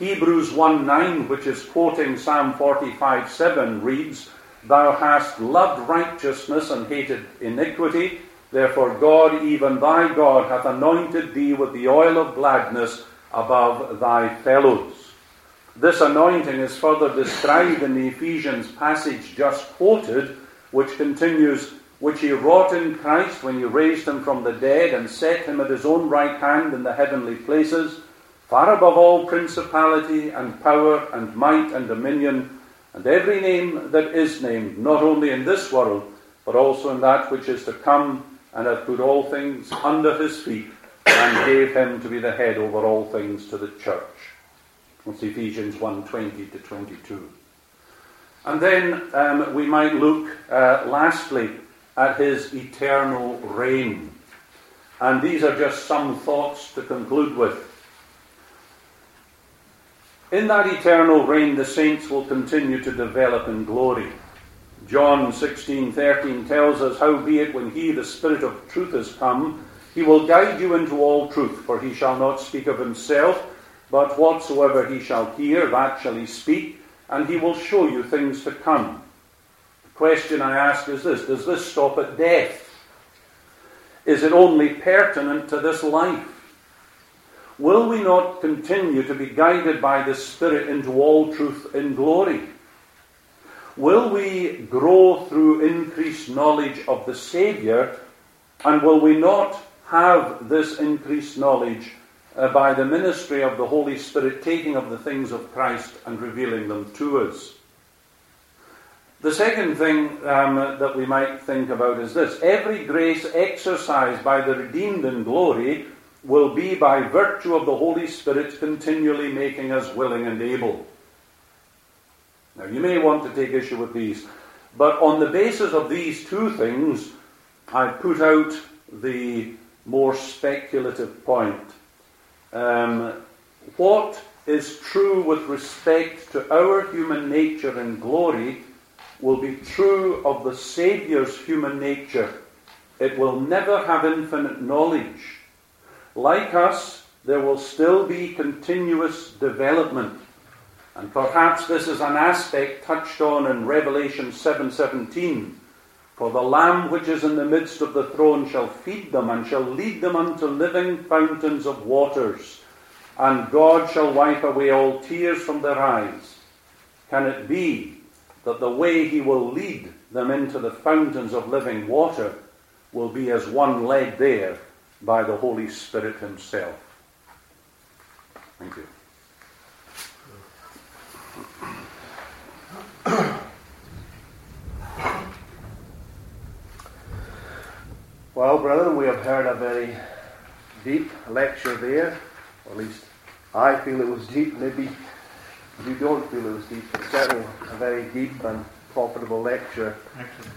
Hebrews 1 9, which is quoting Psalm 45 7, reads, Thou hast loved righteousness and hated iniquity, therefore God, even thy God, hath anointed thee with the oil of gladness above thy fellows. This anointing is further described in the Ephesians passage just quoted, which continues, Which he wrought in Christ when he raised him from the dead and set him at his own right hand in the heavenly places, far above all principality and power and might and dominion, and every name that is named, not only in this world, but also in that which is to come, and hath put all things under his feet, and gave him to be the head over all things to the church. That's Ephesians 1 20 to 22. And then um, we might look uh, lastly at his eternal reign. And these are just some thoughts to conclude with. In that eternal reign, the saints will continue to develop in glory. John 16:13 tells us, "Howbeit, when he, the Spirit of truth, is come, he will guide you into all truth, for he shall not speak of himself, but whatsoever he shall hear, that shall he speak, and he will show you things to come." The question I ask is this Does this stop at death? Is it only pertinent to this life? Will we not continue to be guided by the Spirit into all truth and glory? Will we grow through increased knowledge of the Saviour, and will we not have this increased knowledge uh, by the ministry of the Holy Spirit taking of the things of Christ and revealing them to us? The second thing um, that we might think about is this every grace exercised by the redeemed in glory will be by virtue of the Holy Spirit continually making us willing and able. Now, you may want to take issue with these, but on the basis of these two things, I put out the more speculative point. Um, what is true with respect to our human nature and glory will be true of the Saviour's human nature. It will never have infinite knowledge. Like us, there will still be continuous development. And perhaps this is an aspect touched on in Revelation 7:17. For the Lamb which is in the midst of the throne shall feed them and shall lead them unto living fountains of waters, and God shall wipe away all tears from their eyes. Can it be that the way he will lead them into the fountains of living water will be as one led there by the Holy Spirit himself? Thank you. Well, brethren, we have heard a very deep lecture there, or at least I feel it was deep. Maybe you don't feel it was deep, but certainly a very deep and profitable lecture. Excellent.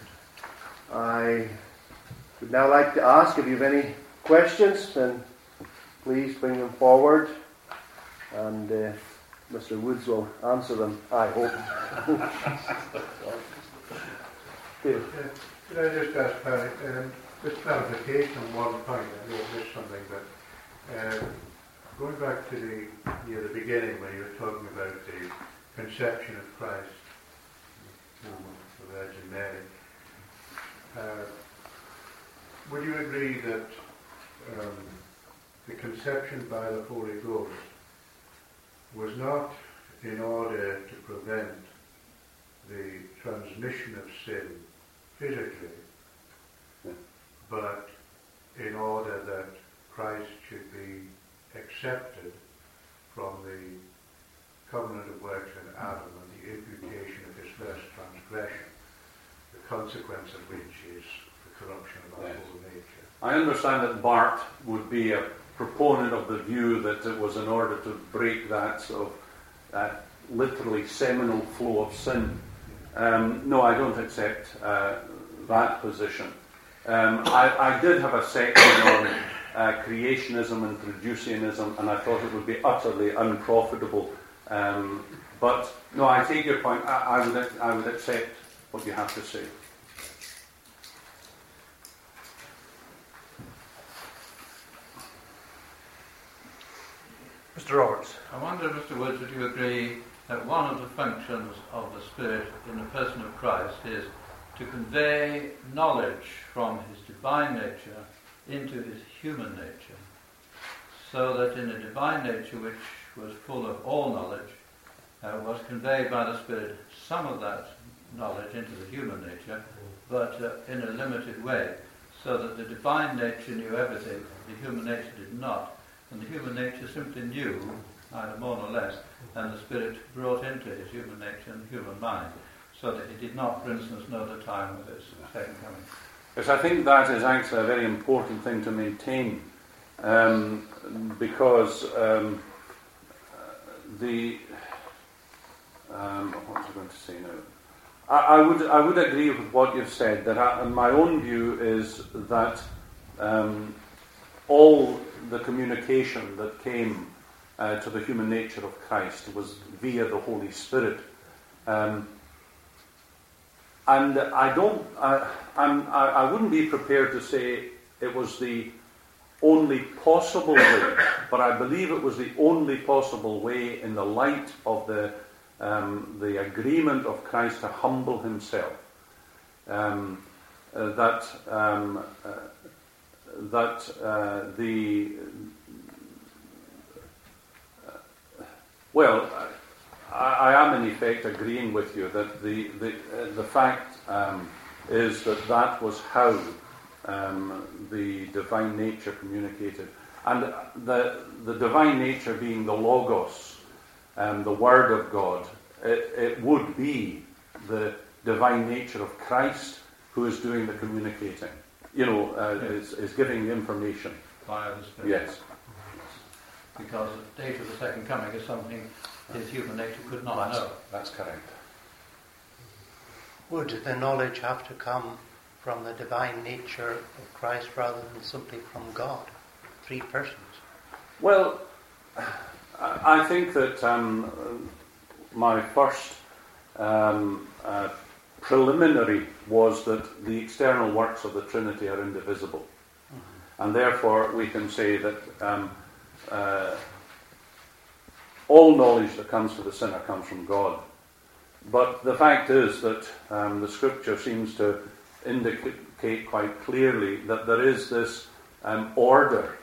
I would now like to ask if you have any questions, then please bring them forward, and uh, Mr. Woods will answer them, I hope. Could I just ask um, just clarification on one point, I may have missed something, but uh, going back to the, near the beginning where you were talking about the conception of Christ, the Virgin Mary, uh, would you agree that um, the conception by the Holy Ghost was not in order to prevent the transmission of sin physically, but in order that Christ should be accepted from the covenant of works in Adam and the imputation of his first transgression, the consequence of which is the corruption of our Yes. whole nature. I understand that Bart would be a proponent of the view that it was in order to break that sort of that literally seminal flow of sin. Um, no, I don't accept uh, that position. Um, I, I did have a section on uh, creationism and Traducianism, and I thought it would be utterly unprofitable. Um, but no, I take your point. I, I would I would accept what you have to say. Mr. Roberts. I wonder, Mr. Woods, would you agree that one of the functions of the Spirit in the person of Christ is to convey knowledge from his divine nature into his human nature, so that in a divine nature which was full of all knowledge, uh, was conveyed by the Spirit some of that knowledge into the human nature, but uh, in a limited way, so that the divine nature knew everything, the human nature did not, and the human nature simply knew, either more nor less, and the Spirit brought into his human nature and human mind, so that he did not, for instance, know the time of his second coming. Yes, I think that is actually a very important thing to maintain um, because um, the. Um, what was I going to say now? I, I, would, I would agree with what you've said, that I, my own view is that um, all the communication that came uh, to the human nature of Christ was via the Holy Spirit. Um, and I don't, I, I'm, I, I wouldn't be prepared to say it was the only possible way, but I believe it was the only possible way in the light of the, um, the agreement of Christ to humble himself. Um, uh, that um, uh, that uh, the uh, well, I, I, am in effect agreeing with you that the the uh, the fact um, is that that was how um, the divine nature communicated, and the the divine nature being the logos, um, the word of God, it, it would be the divine nature of Christ who is doing the communicating you know, uh, is, is giving the information. Via the Spirit. Yes. Because the date of the second coming is something his human nature could not that's, know. That's correct. Would the knowledge have to come from the divine nature of Christ rather than simply from God? Three persons. Well, I think that um, my first um, uh, preliminary was that the external works of the Trinity are indivisible. Mm-hmm. And therefore, we can say that um, uh, all knowledge that comes to the sinner comes from God. But the fact is that um, the scripture seems to indicate quite clearly that there is this um, order.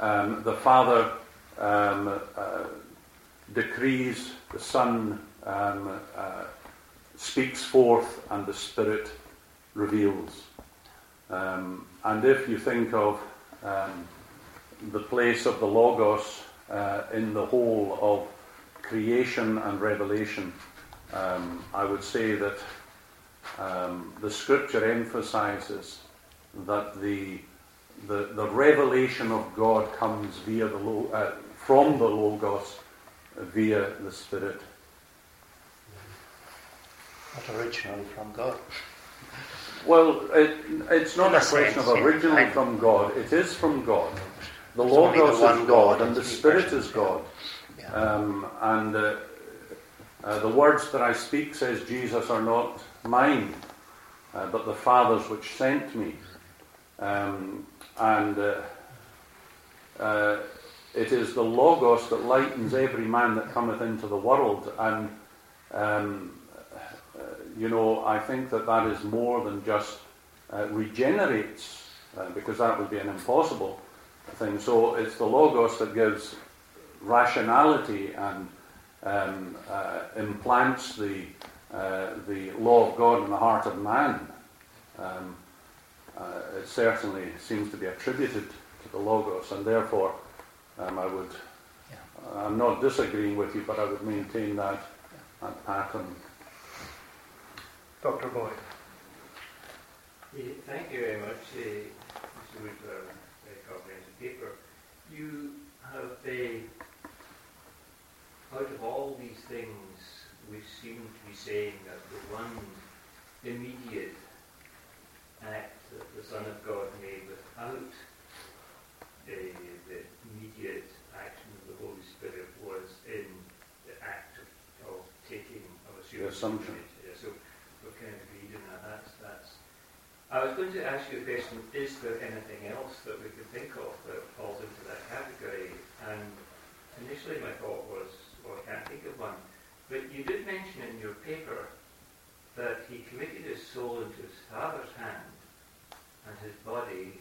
Um, the Father um, uh, decrees, the Son um, uh, speaks forth and the Spirit reveals. Um, and if you think of the place of the Logos uh, in the whole of creation and revelation, um, I would say that um, the Scripture emphasizes that the, the, the revelation of God comes via the uh, from the Logos via the Spirit not originally from God. Well, it, it's not a question of originally from God. It is from God. The Logos is God, and the Spirit is God. Um, and uh, uh, the words that I speak, says Jesus, are not mine, uh, but the Father's which sent me. Um, and uh, uh, it is the Logos that lightens every man that cometh into the world. And um, you know, I think that that is more than just uh, regenerates, uh, because that would be an impossible thing. So it's the Logos that gives rationality and um, uh, implants the, uh, the law of God in the heart of man. Um, uh, it certainly seems to be attributed to the Logos, and therefore um, I would, I'm not disagreeing with you, but I would maintain that, that pattern. Dr. Boyd. thank you very much, uh, Mr. Wood, for a very comprehensive paper. You have, uh, out of all these things, we seem to be saying that the one immediate act that the Son of God made without uh, the immediate action of the Holy Spirit was in the act of, of taking of a assumption. I was going to ask you a question, is there anything else that we could think of that falls into that category? And initially my thought was, well, I can't think of one. But you did mention in your paper that he committed his soul into his father's hand and his body,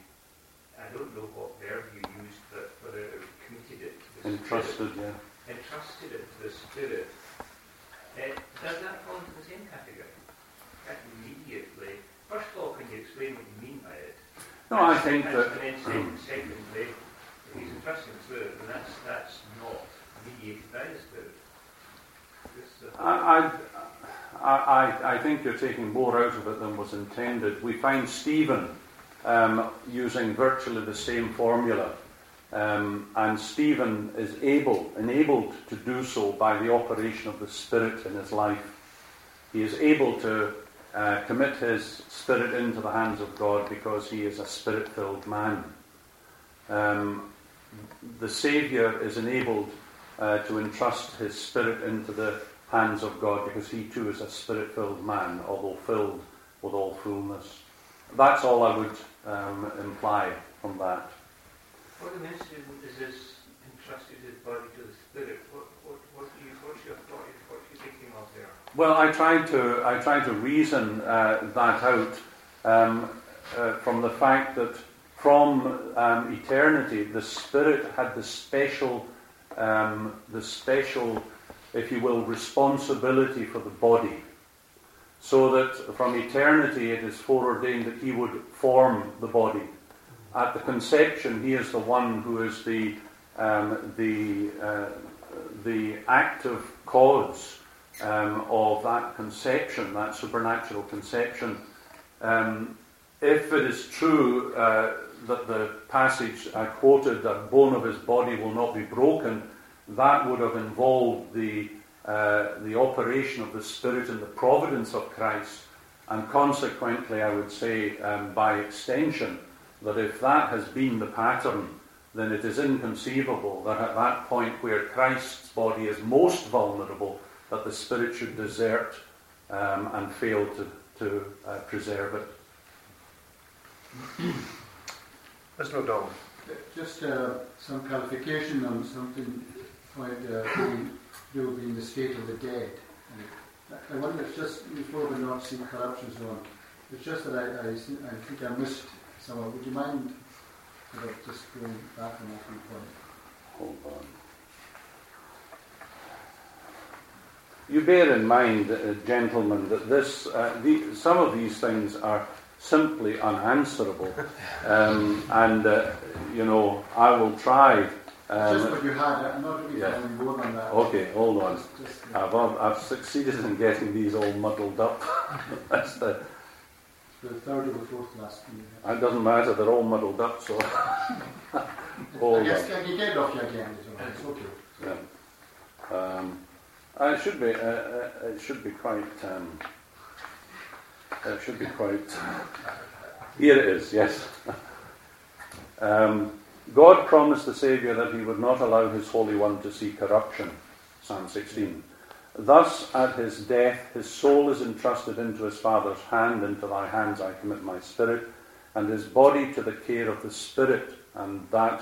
I don't know what verb you used, but whether it committed it to the Entrusted, spirit. yeah. Entrusted it to the spirit. Uh, does that fall into the same category? That immediately First of all, can you explain what you mean by it? No, I think and, that. And then second, secondly, if he's entrusting Spirit, then that's, that's not mediated by the Spirit. I, I, I, I, think you're taking more out of it than was intended. We find Stephen um, using virtually the same formula. Um, and Stephen is able, enabled to do so by the operation of the Spirit in his life. He is able to uh, commit his spirit into the hands of God because he is a spirit filled man. Um, the Saviour is enabled uh, to entrust his spirit into the hands of God because he too is a spirit filled man, although filled with all fullness. That's all I would um, imply from that. What dimension is this entrusted his body to the spirit? What, what, what you, what's your thought? What are you thinking of there? Well, I tried to I tried to reason uh, that out um, uh, from the fact that from um, eternity the spirit had the special um, the special, if you will, responsibility for the body. So that from eternity it is foreordained that he would form the body. At the conception, he is the one who is the, um, the, uh, the active cause um, of that conception, that supernatural conception. Um, if it is true uh, that the passage I quoted, that bone of his body will not be broken, that would have involved the, uh, the operation of the Spirit and the providence of Christ. And consequently, I would say, um, by extension, that if that has been the pattern, then it is inconceivable that at that point where Christ's body is most vulnerable, that the Spirit should desert um, and fail to, to uh, preserve it. Mr. O'Donnell. Just uh, some clarification on something quite uh, do being the state of the dead. And I wonder, it's just before the North Sea corruption zone, it's just that I, I, I think I missed someone. Would you mind sort of just going back on that point? Hold on. You bear in mind, uh, gentlemen, that this, uh, the, some of these things are simply unanswerable. Um, and, uh, you know, I will try. Um, just what you had, I'm not really yeah. more on that. Okay, hold on. Just, just, yeah. I've, I've succeeded in getting these all muddled up. That's the, the third or the fourth last year. It doesn't matter, they're all muddled up, so. hold I guess on. you get off you again, it's okay. Yeah. Um, uh, it should be, uh, uh, it should be quite. Um, it should be quite. Here it is, yes. um, God promised the Saviour that he would not allow his Holy One to see corruption. Psalm 16. Thus, at his death, his soul is entrusted into his Father's hand. Into thy hands I commit my spirit, and his body to the care of the Spirit. And that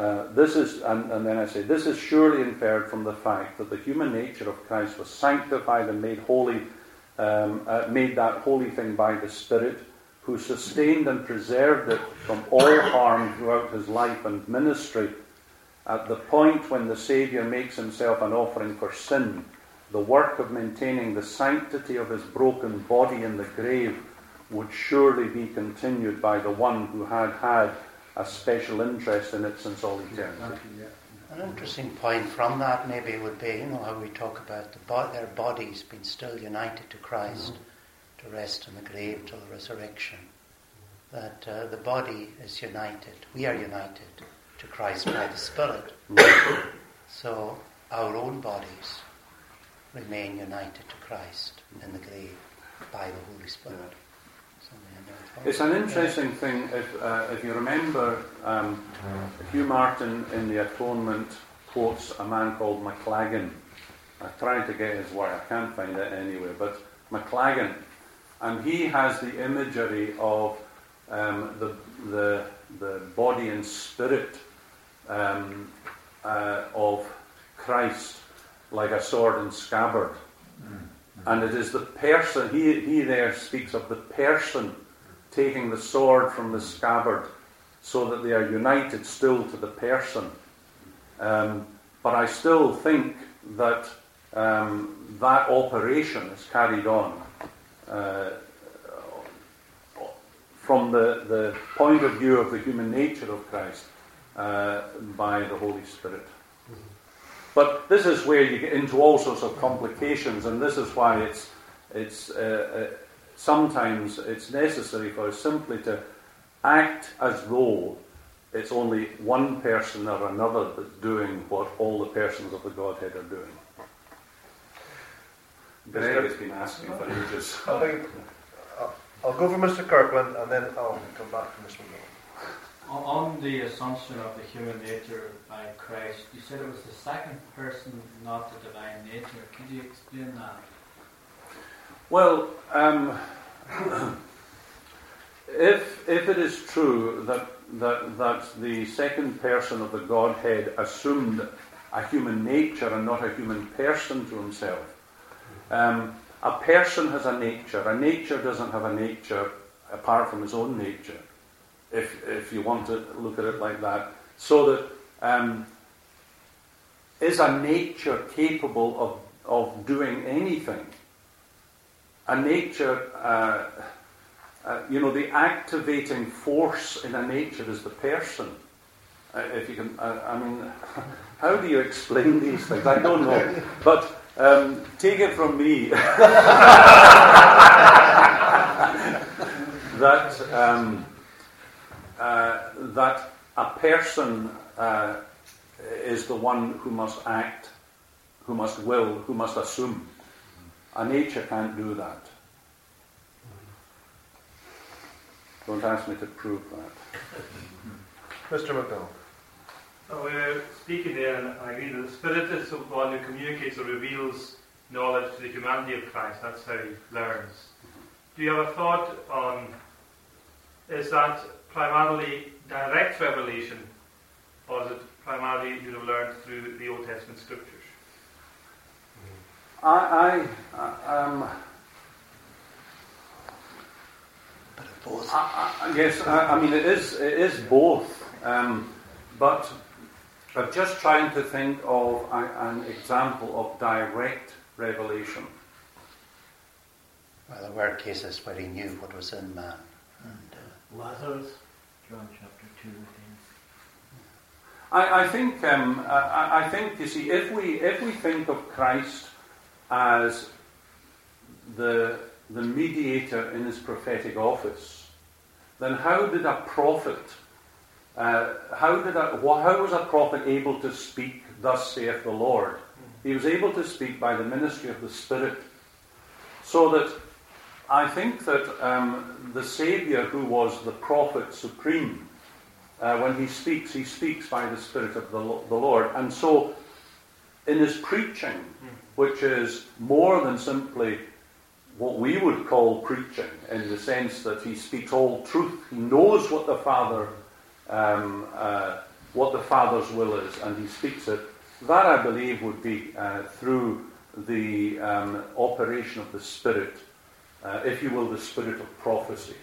uh, this is, and, and then I say, this is surely inferred from the fact that the human nature of Christ was sanctified and made holy um, uh, made that holy thing by the Spirit, who sustained and preserved it from all harm throughout his life and ministry. At the point when the Saviour makes himself an offering for sin, the work of maintaining the sanctity of his broken body in the grave would surely be continued by the one who had had a special interest in it since all eternity. An interesting point from that maybe would be, you know, how we talk about the bo- their bodies being still united to Christ, mm-hmm. to rest in the grave till the resurrection. That uh, the body is united. We are united to Christ by the Spirit. so our own bodies remain united to Christ in the grave by the Holy Spirit. It's an interesting thing if, uh, if you remember um, Hugh Martin in The Atonement quotes a man called McLagan. I tried to get his work, I can't find it anywhere, but McLagan. And he has the imagery of um, the, the, the body and spirit um, uh, of Christ like a sword and scabbard. Mm-hmm. And it is the person, he, he there speaks of the person taking the sword from the scabbard so that they are united still to the person. Um, but I still think that um, that operation is carried on uh, from the, the point of view of the human nature of Christ uh, by the Holy Spirit. But this is where you get into all sorts of complications, and this is why it's it's uh, uh, sometimes it's necessary for us simply to act as though it's only one person or another that's doing what all the persons of the Godhead are doing. Greg has been asking for ages. I think I'll, I'll go for Mr. Kirkland and then I'll come back to Mr. Moore. On- On the assumption of the human nature by Christ, you said it was the second person, not the divine nature. Could you explain that? Well, um, if, if it is true that, that, that the second person of the Godhead assumed a human nature and not a human person to himself, um, a person has a nature. A nature doesn't have a nature apart from his own nature, if, if you want to look at it like that. So that um, is a nature capable of, of doing anything? A nature, uh, uh, you know, the activating force in a nature is the person. Uh, if you can, uh, I mean, how do you explain these things? I don't know. But um, take it from me that um, uh, that a person uh, is the one who must act, who must will, who must assume. A nature can't do that. Don't ask me to prove that. Mr. McDonald. Oh, uh, speaking there, and I agree that the Spirit is the one who communicates or reveals knowledge to the humanity of Christ. That's how he learns. Do you have a thought on is that primarily direct revelation, or is it primarily you have learned through the Old Testament scriptures? I, I, um, But of both. I, I, yes, I, I mean it is it is both, um, but I'm just trying to think of a, an example of direct revelation. Well, there were cases where he knew what was in man. And, uh, Lazarus, John chapter 2. I, I think um, I, I think you see if we if we think of Christ as the the mediator in his prophetic office, then how did a prophet uh, how did a, how was a prophet able to speak? Thus saith the Lord. He was able to speak by the ministry of the Spirit, so that I think that um, the Saviour, who was the prophet supreme, uh, when he speaks, he speaks by the Spirit of the, the Lord. And so, in his preaching, which is more than simply what we would call preaching, in the sense that he speaks all truth, he knows what the Father, um, uh, what the Father's will is, and he speaks it. That, I believe, would be uh, through the um, operation of the Spirit, uh, if you will, the Spirit of prophecy.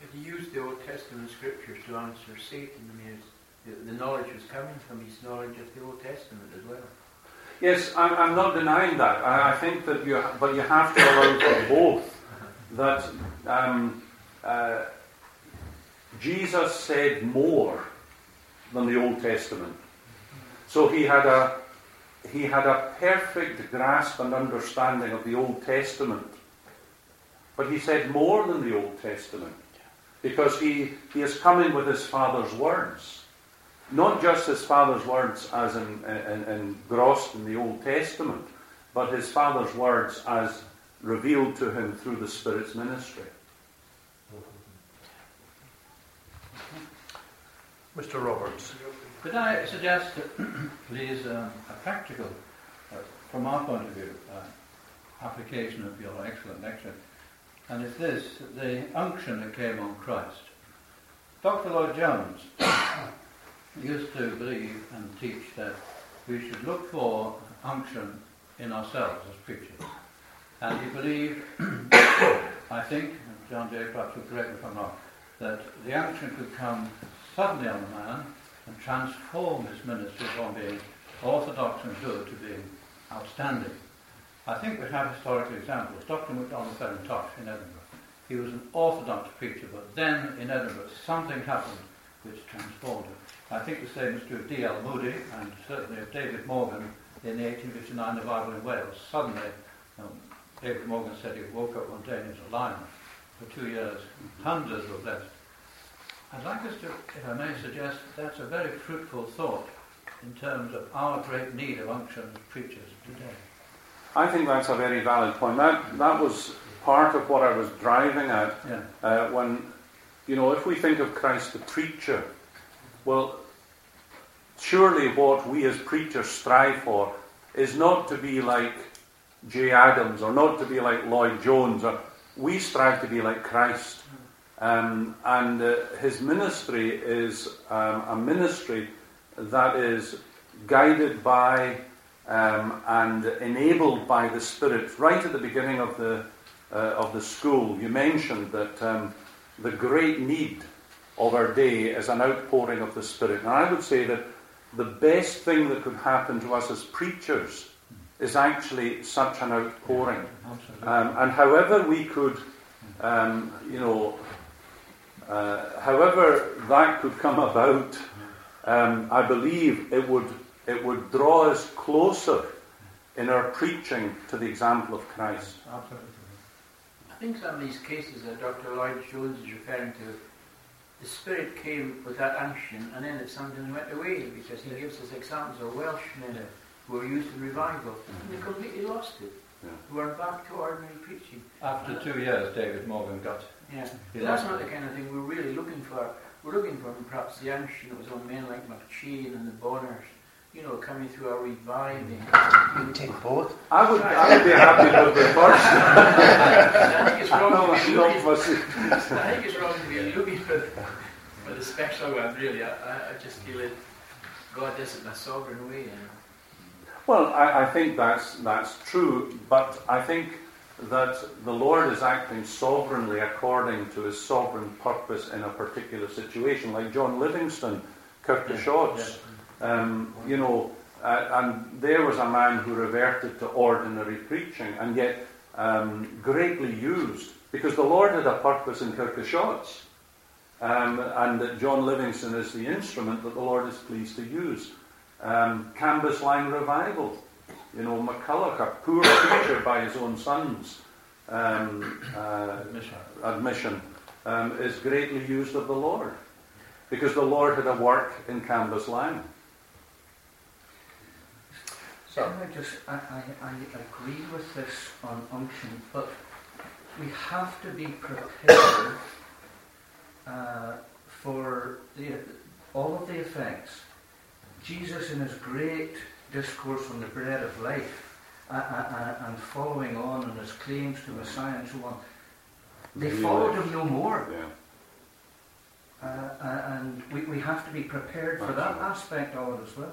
But he used the Old Testament scriptures to answer Satan. I mean, the, the knowledge was coming from his knowledge of the Old Testament as well. Yes, I'm, I'm not denying that. I, I think that you, but you have to allow for both. That um, uh, Jesus said more than the Old Testament, so he had a he had a perfect grasp and understanding of the Old Testament. But he said more than the Old Testament because he, he is coming with his Father's words. Not just his Father's words as in, in, engrossed in the Old Testament, but his Father's words as revealed to him through the Spirit's ministry. Mr. Roberts. Could I suggest, please, um, a practical, uh, from our point of view, uh, application of your excellent lecture? And it's this the unction that came on Christ. Dr. Lloyd Jones used to believe and teach that we should look for unction in ourselves as preachers. And he believed, I think, John J. perhaps will correct me if I'm wrong, that the unction could come suddenly on a man and transform his ministry from being orthodox and good to being outstanding. I think we have historical examples. Dr. MacDonald Ferintosh in Edinburgh. He was an orthodox preacher, but then in Edinburgh something happened which transformed him. I think the same is true of D.L. Moody and certainly of David Morgan in the 1859 revival in Wales. Suddenly, um, David Morgan said he woke up one day and he was alive for two years. Hundreds were blessed. I'd like us to, if I may suggest, that's a very fruitful thought in terms of our great need of unction preachers today. I think that's a very valid point. That, that was part of what I was driving at Yeah. uh, when, you know, if we think of Christ the preacher, well, surely what we as preachers strive for is not to be like Jay Adams or not to be like Lloyd Jones. Or, we strive to be like Christ. Um, and uh, his ministry is um, a ministry that is guided by um, and enabled by the Spirit. Right at the beginning of the, uh, of the school, you mentioned that um, the great need of our day is an outpouring of the Spirit. And I would say that the best thing that could happen to us as preachers is actually such an outpouring. Absolutely. Um, and however we could, um, you know, uh, however that could come about, um, I believe it would, it would draw us closer in our preaching to the example of Christ. Absolutely. I think some of these cases that Dr. Lloyd Jones is referring to, the Spirit came with that unction and then it sometimes went away because he gives us examples of Welsh Welshmen who were used in revival and they completely lost it. Yeah. Who were back to ordinary preaching. After uh, two years, David Morgan got Yeah. He But that's not the kind of thing we're really looking for. We're looking for perhaps the unction that was on men like McCheyne and the Bonars, you know, coming through our reviving. You can take both. I would, I would be happy with the first. I think it's wrong No, to be not looking. I think it's wrong to be looking for, for the special one, really. I, I, just feel it, God does it in a sovereign way. And Well, I, I think that's, that's true, but I think that the Lord is acting sovereignly according to his sovereign purpose in a particular situation, like John Livingston, Kirk o' Shotts. Um, you know, uh, and there was a man who reverted to ordinary preaching and yet um, greatly used because the Lord had a purpose in Kirk o' Shotts. Um, and that John Livingston is the instrument that the Lord is pleased to use. Um, Cambuslang Revival, you know, McCulloch, a poor preacher by his own son's um, uh, admission. um, is greatly used of the Lord because the Lord had a work in Cambuslang. So I just I, I, I agree with this on unction, but we have to be prepared uh, for the, all of the effects. Jesus, in his great discourse on the bread of life, uh, uh, uh, and following on on his claims to Messiah and so on, they followed him no more. Yeah. Uh, and we, we have to be prepared for that aspect of it as well.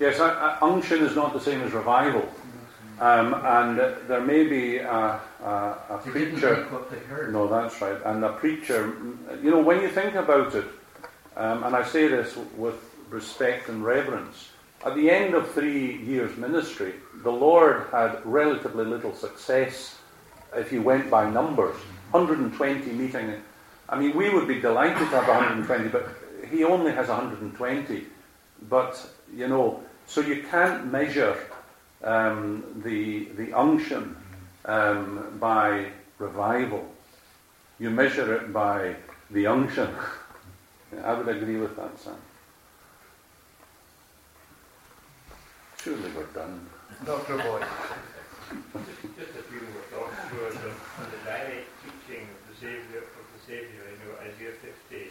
Yes, unction is not the same as revival. Um, and there may be a, a, a preacher. take what they heard. No, that's right. And a preacher, you know, when you think about it, um, and I say this with respect and reverence, at the end of three years' ministry, the Lord had relatively little success if you went by numbers. 120 meeting. I mean, we would be delighted to have 120, but he only has 120. But, you know, so you can't measure um, the, the unction um, by revival. You measure it by the unction. I would agree with that, Sam. Surely we're done. Dr. Boyd. Just a few more thoughts towards the, on the direct teaching of the Saviour, of the Saviour, you know, Isaiah 50,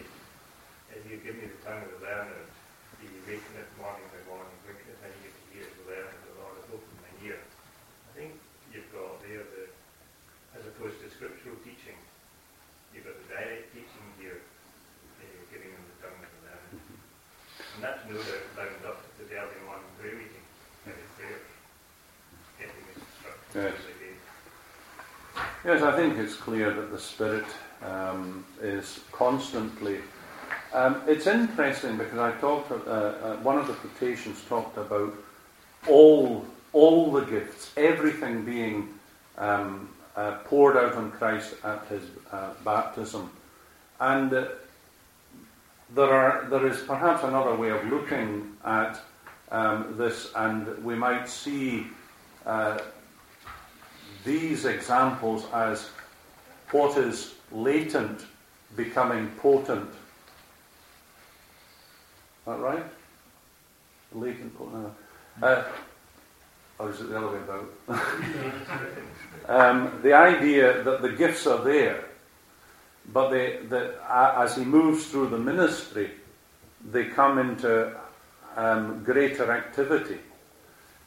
as you give me the tongue of the learned, the wakeneth morning by morning, wakeneth and you get the ears of the learned, the Lord hath opened my ear. I think you've got there the, as opposed to scriptural teaching, you've got the direct teaching here, uh, giving them the tongue of the learned. And that's no doubt bound up to the early morning prayer meeting, and his prayers, getting his instructions Yes. as they gave. Yes, I think it's clear that the Spirit um, is constantly. Um, it's interesting because I talked. Uh, uh, one of the quotations talked about all all the gifts, everything being um, uh, poured out on Christ at his uh, baptism, and uh, there are there is perhaps another way of looking at um, this, and we might see uh, these examples as what is latent becoming potent. Is that right? Latent potent. Uh, or is it the other way about? um, the idea that the gifts are there, but they, the, as he moves through the ministry, they come into um, greater activity.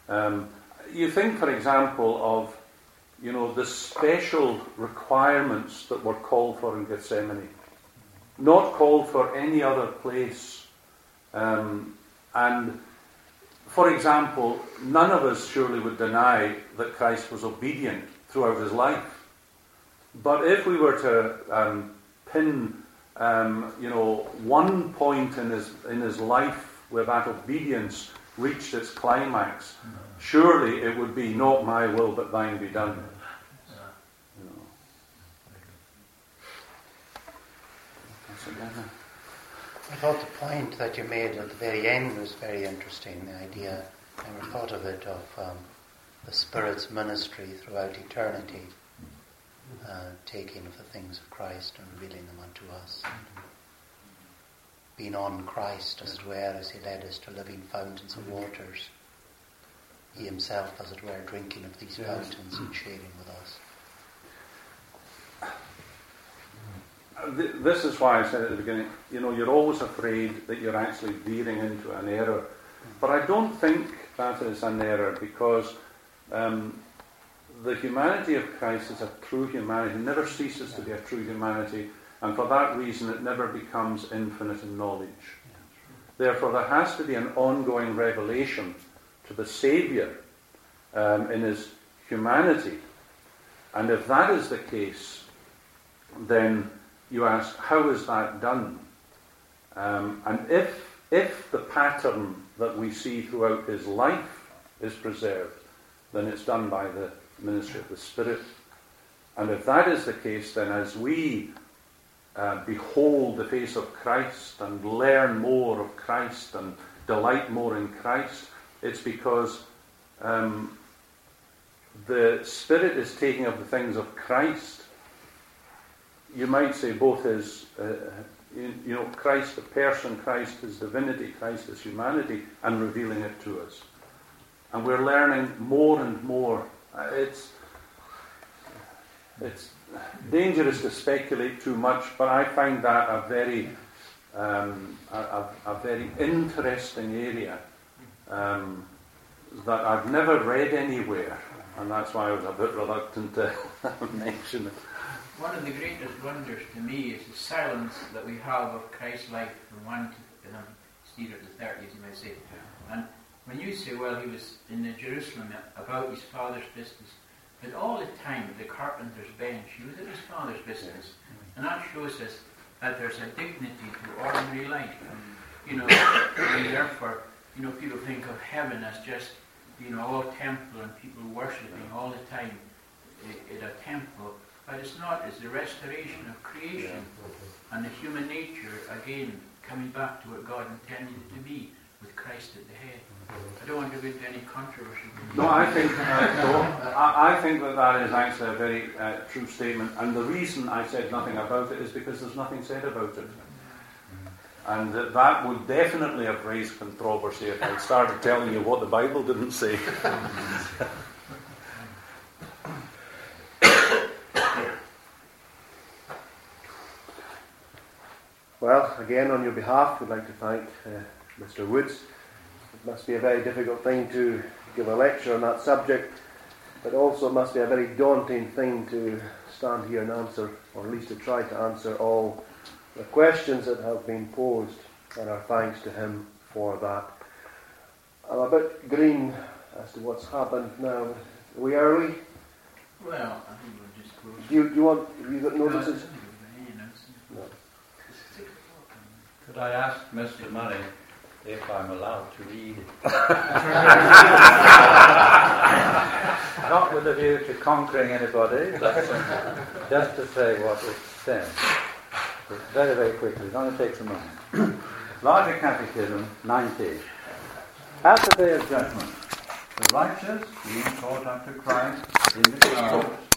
Um, you think, for example, of you know the special requirements that were called for in Gethsemane, not called for any other place, um, and for example, none of us surely would deny that Christ was obedient throughout his life. But if we were to um, pin, um, you know, one point in his in his life where that obedience reached its climax, surely it would be not my will but thine be done. I thought the point that you made at the very end was very interesting. The idea, I never thought of it, of um, the Spirit's ministry throughout eternity, uh, taking of the things of Christ and revealing them unto us. Being on Christ, as it were, as He led us to living fountains of waters. He Himself, as it were, drinking of these fountains and sharing with us. this is why I said at the beginning, you know, you're always afraid that you're actually veering into an error. But I don't think that is an error because um, the humanity of Christ is a true humanity. It never ceases to be a true humanity, and for that reason, it never becomes infinite in knowledge. Therefore, there has to be an ongoing revelation to the Saviour um, in his humanity. And if that is the case, then you ask, how is that done? Um, and if, if the pattern that we see throughout his life is preserved, then it's done by the ministry of the Spirit. And if that is the case, then as we uh, behold the face of Christ and learn more of Christ and delight more in Christ, it's because um, the Spirit is taking of the things of Christ you might say both his, uh, you, know, Christ, the person, Christ, his divinity, Christ, his humanity, and revealing it to us. And we're learning more and more. Uh, it's, it's dangerous to speculate too much, but I find that a very, um, a, a, very interesting area um, that I've never read anywhere, and that's why I was a bit reluctant to mention it. One of the greatest wonders to me is the silence that we have of Christ's life from one to know, Steve of the thirties, you might say. And when you say, well, he was in Jerusalem about his father's business, but all the time the carpenter's bench, he was in his father's business, and that shows us that there's a dignity to ordinary life. And, you know, and therefore, you know, people think of heaven as just, you know, all temple and people worshiping all the time in a temple. But it's not, it's the restoration of creation and the human nature, again, coming back to what God intended it to be, with Christ at the head. I don't want to get into any controversy. No, I think, uh, I, I, think that that is actually a very uh, true statement. And the reason I said nothing about it is because there's nothing said about it. And that, that would definitely have raised controversy if I started telling you what the Bible didn't say. Well, again, on your behalf, we'd like to thank uh, Mr. Woods. It must be a very difficult thing to give a lecture on that subject, but also must be a very daunting thing to stand here and answer, or at least to try to answer all the questions that have been posed, and our thanks to him for that. I'm a bit green as to what's happened now. Are we early? Well, I think we're just go. Do you, do you want, have you got notices? No. Could I ask Mr. Murray if I'm allowed to read? Not with a view to conquering anybody, but just to say what it says. Very, very quickly. It only takes a moment. Larger Catechism, 90. At the day of judgment, the righteous being caught up to Christ in the clouds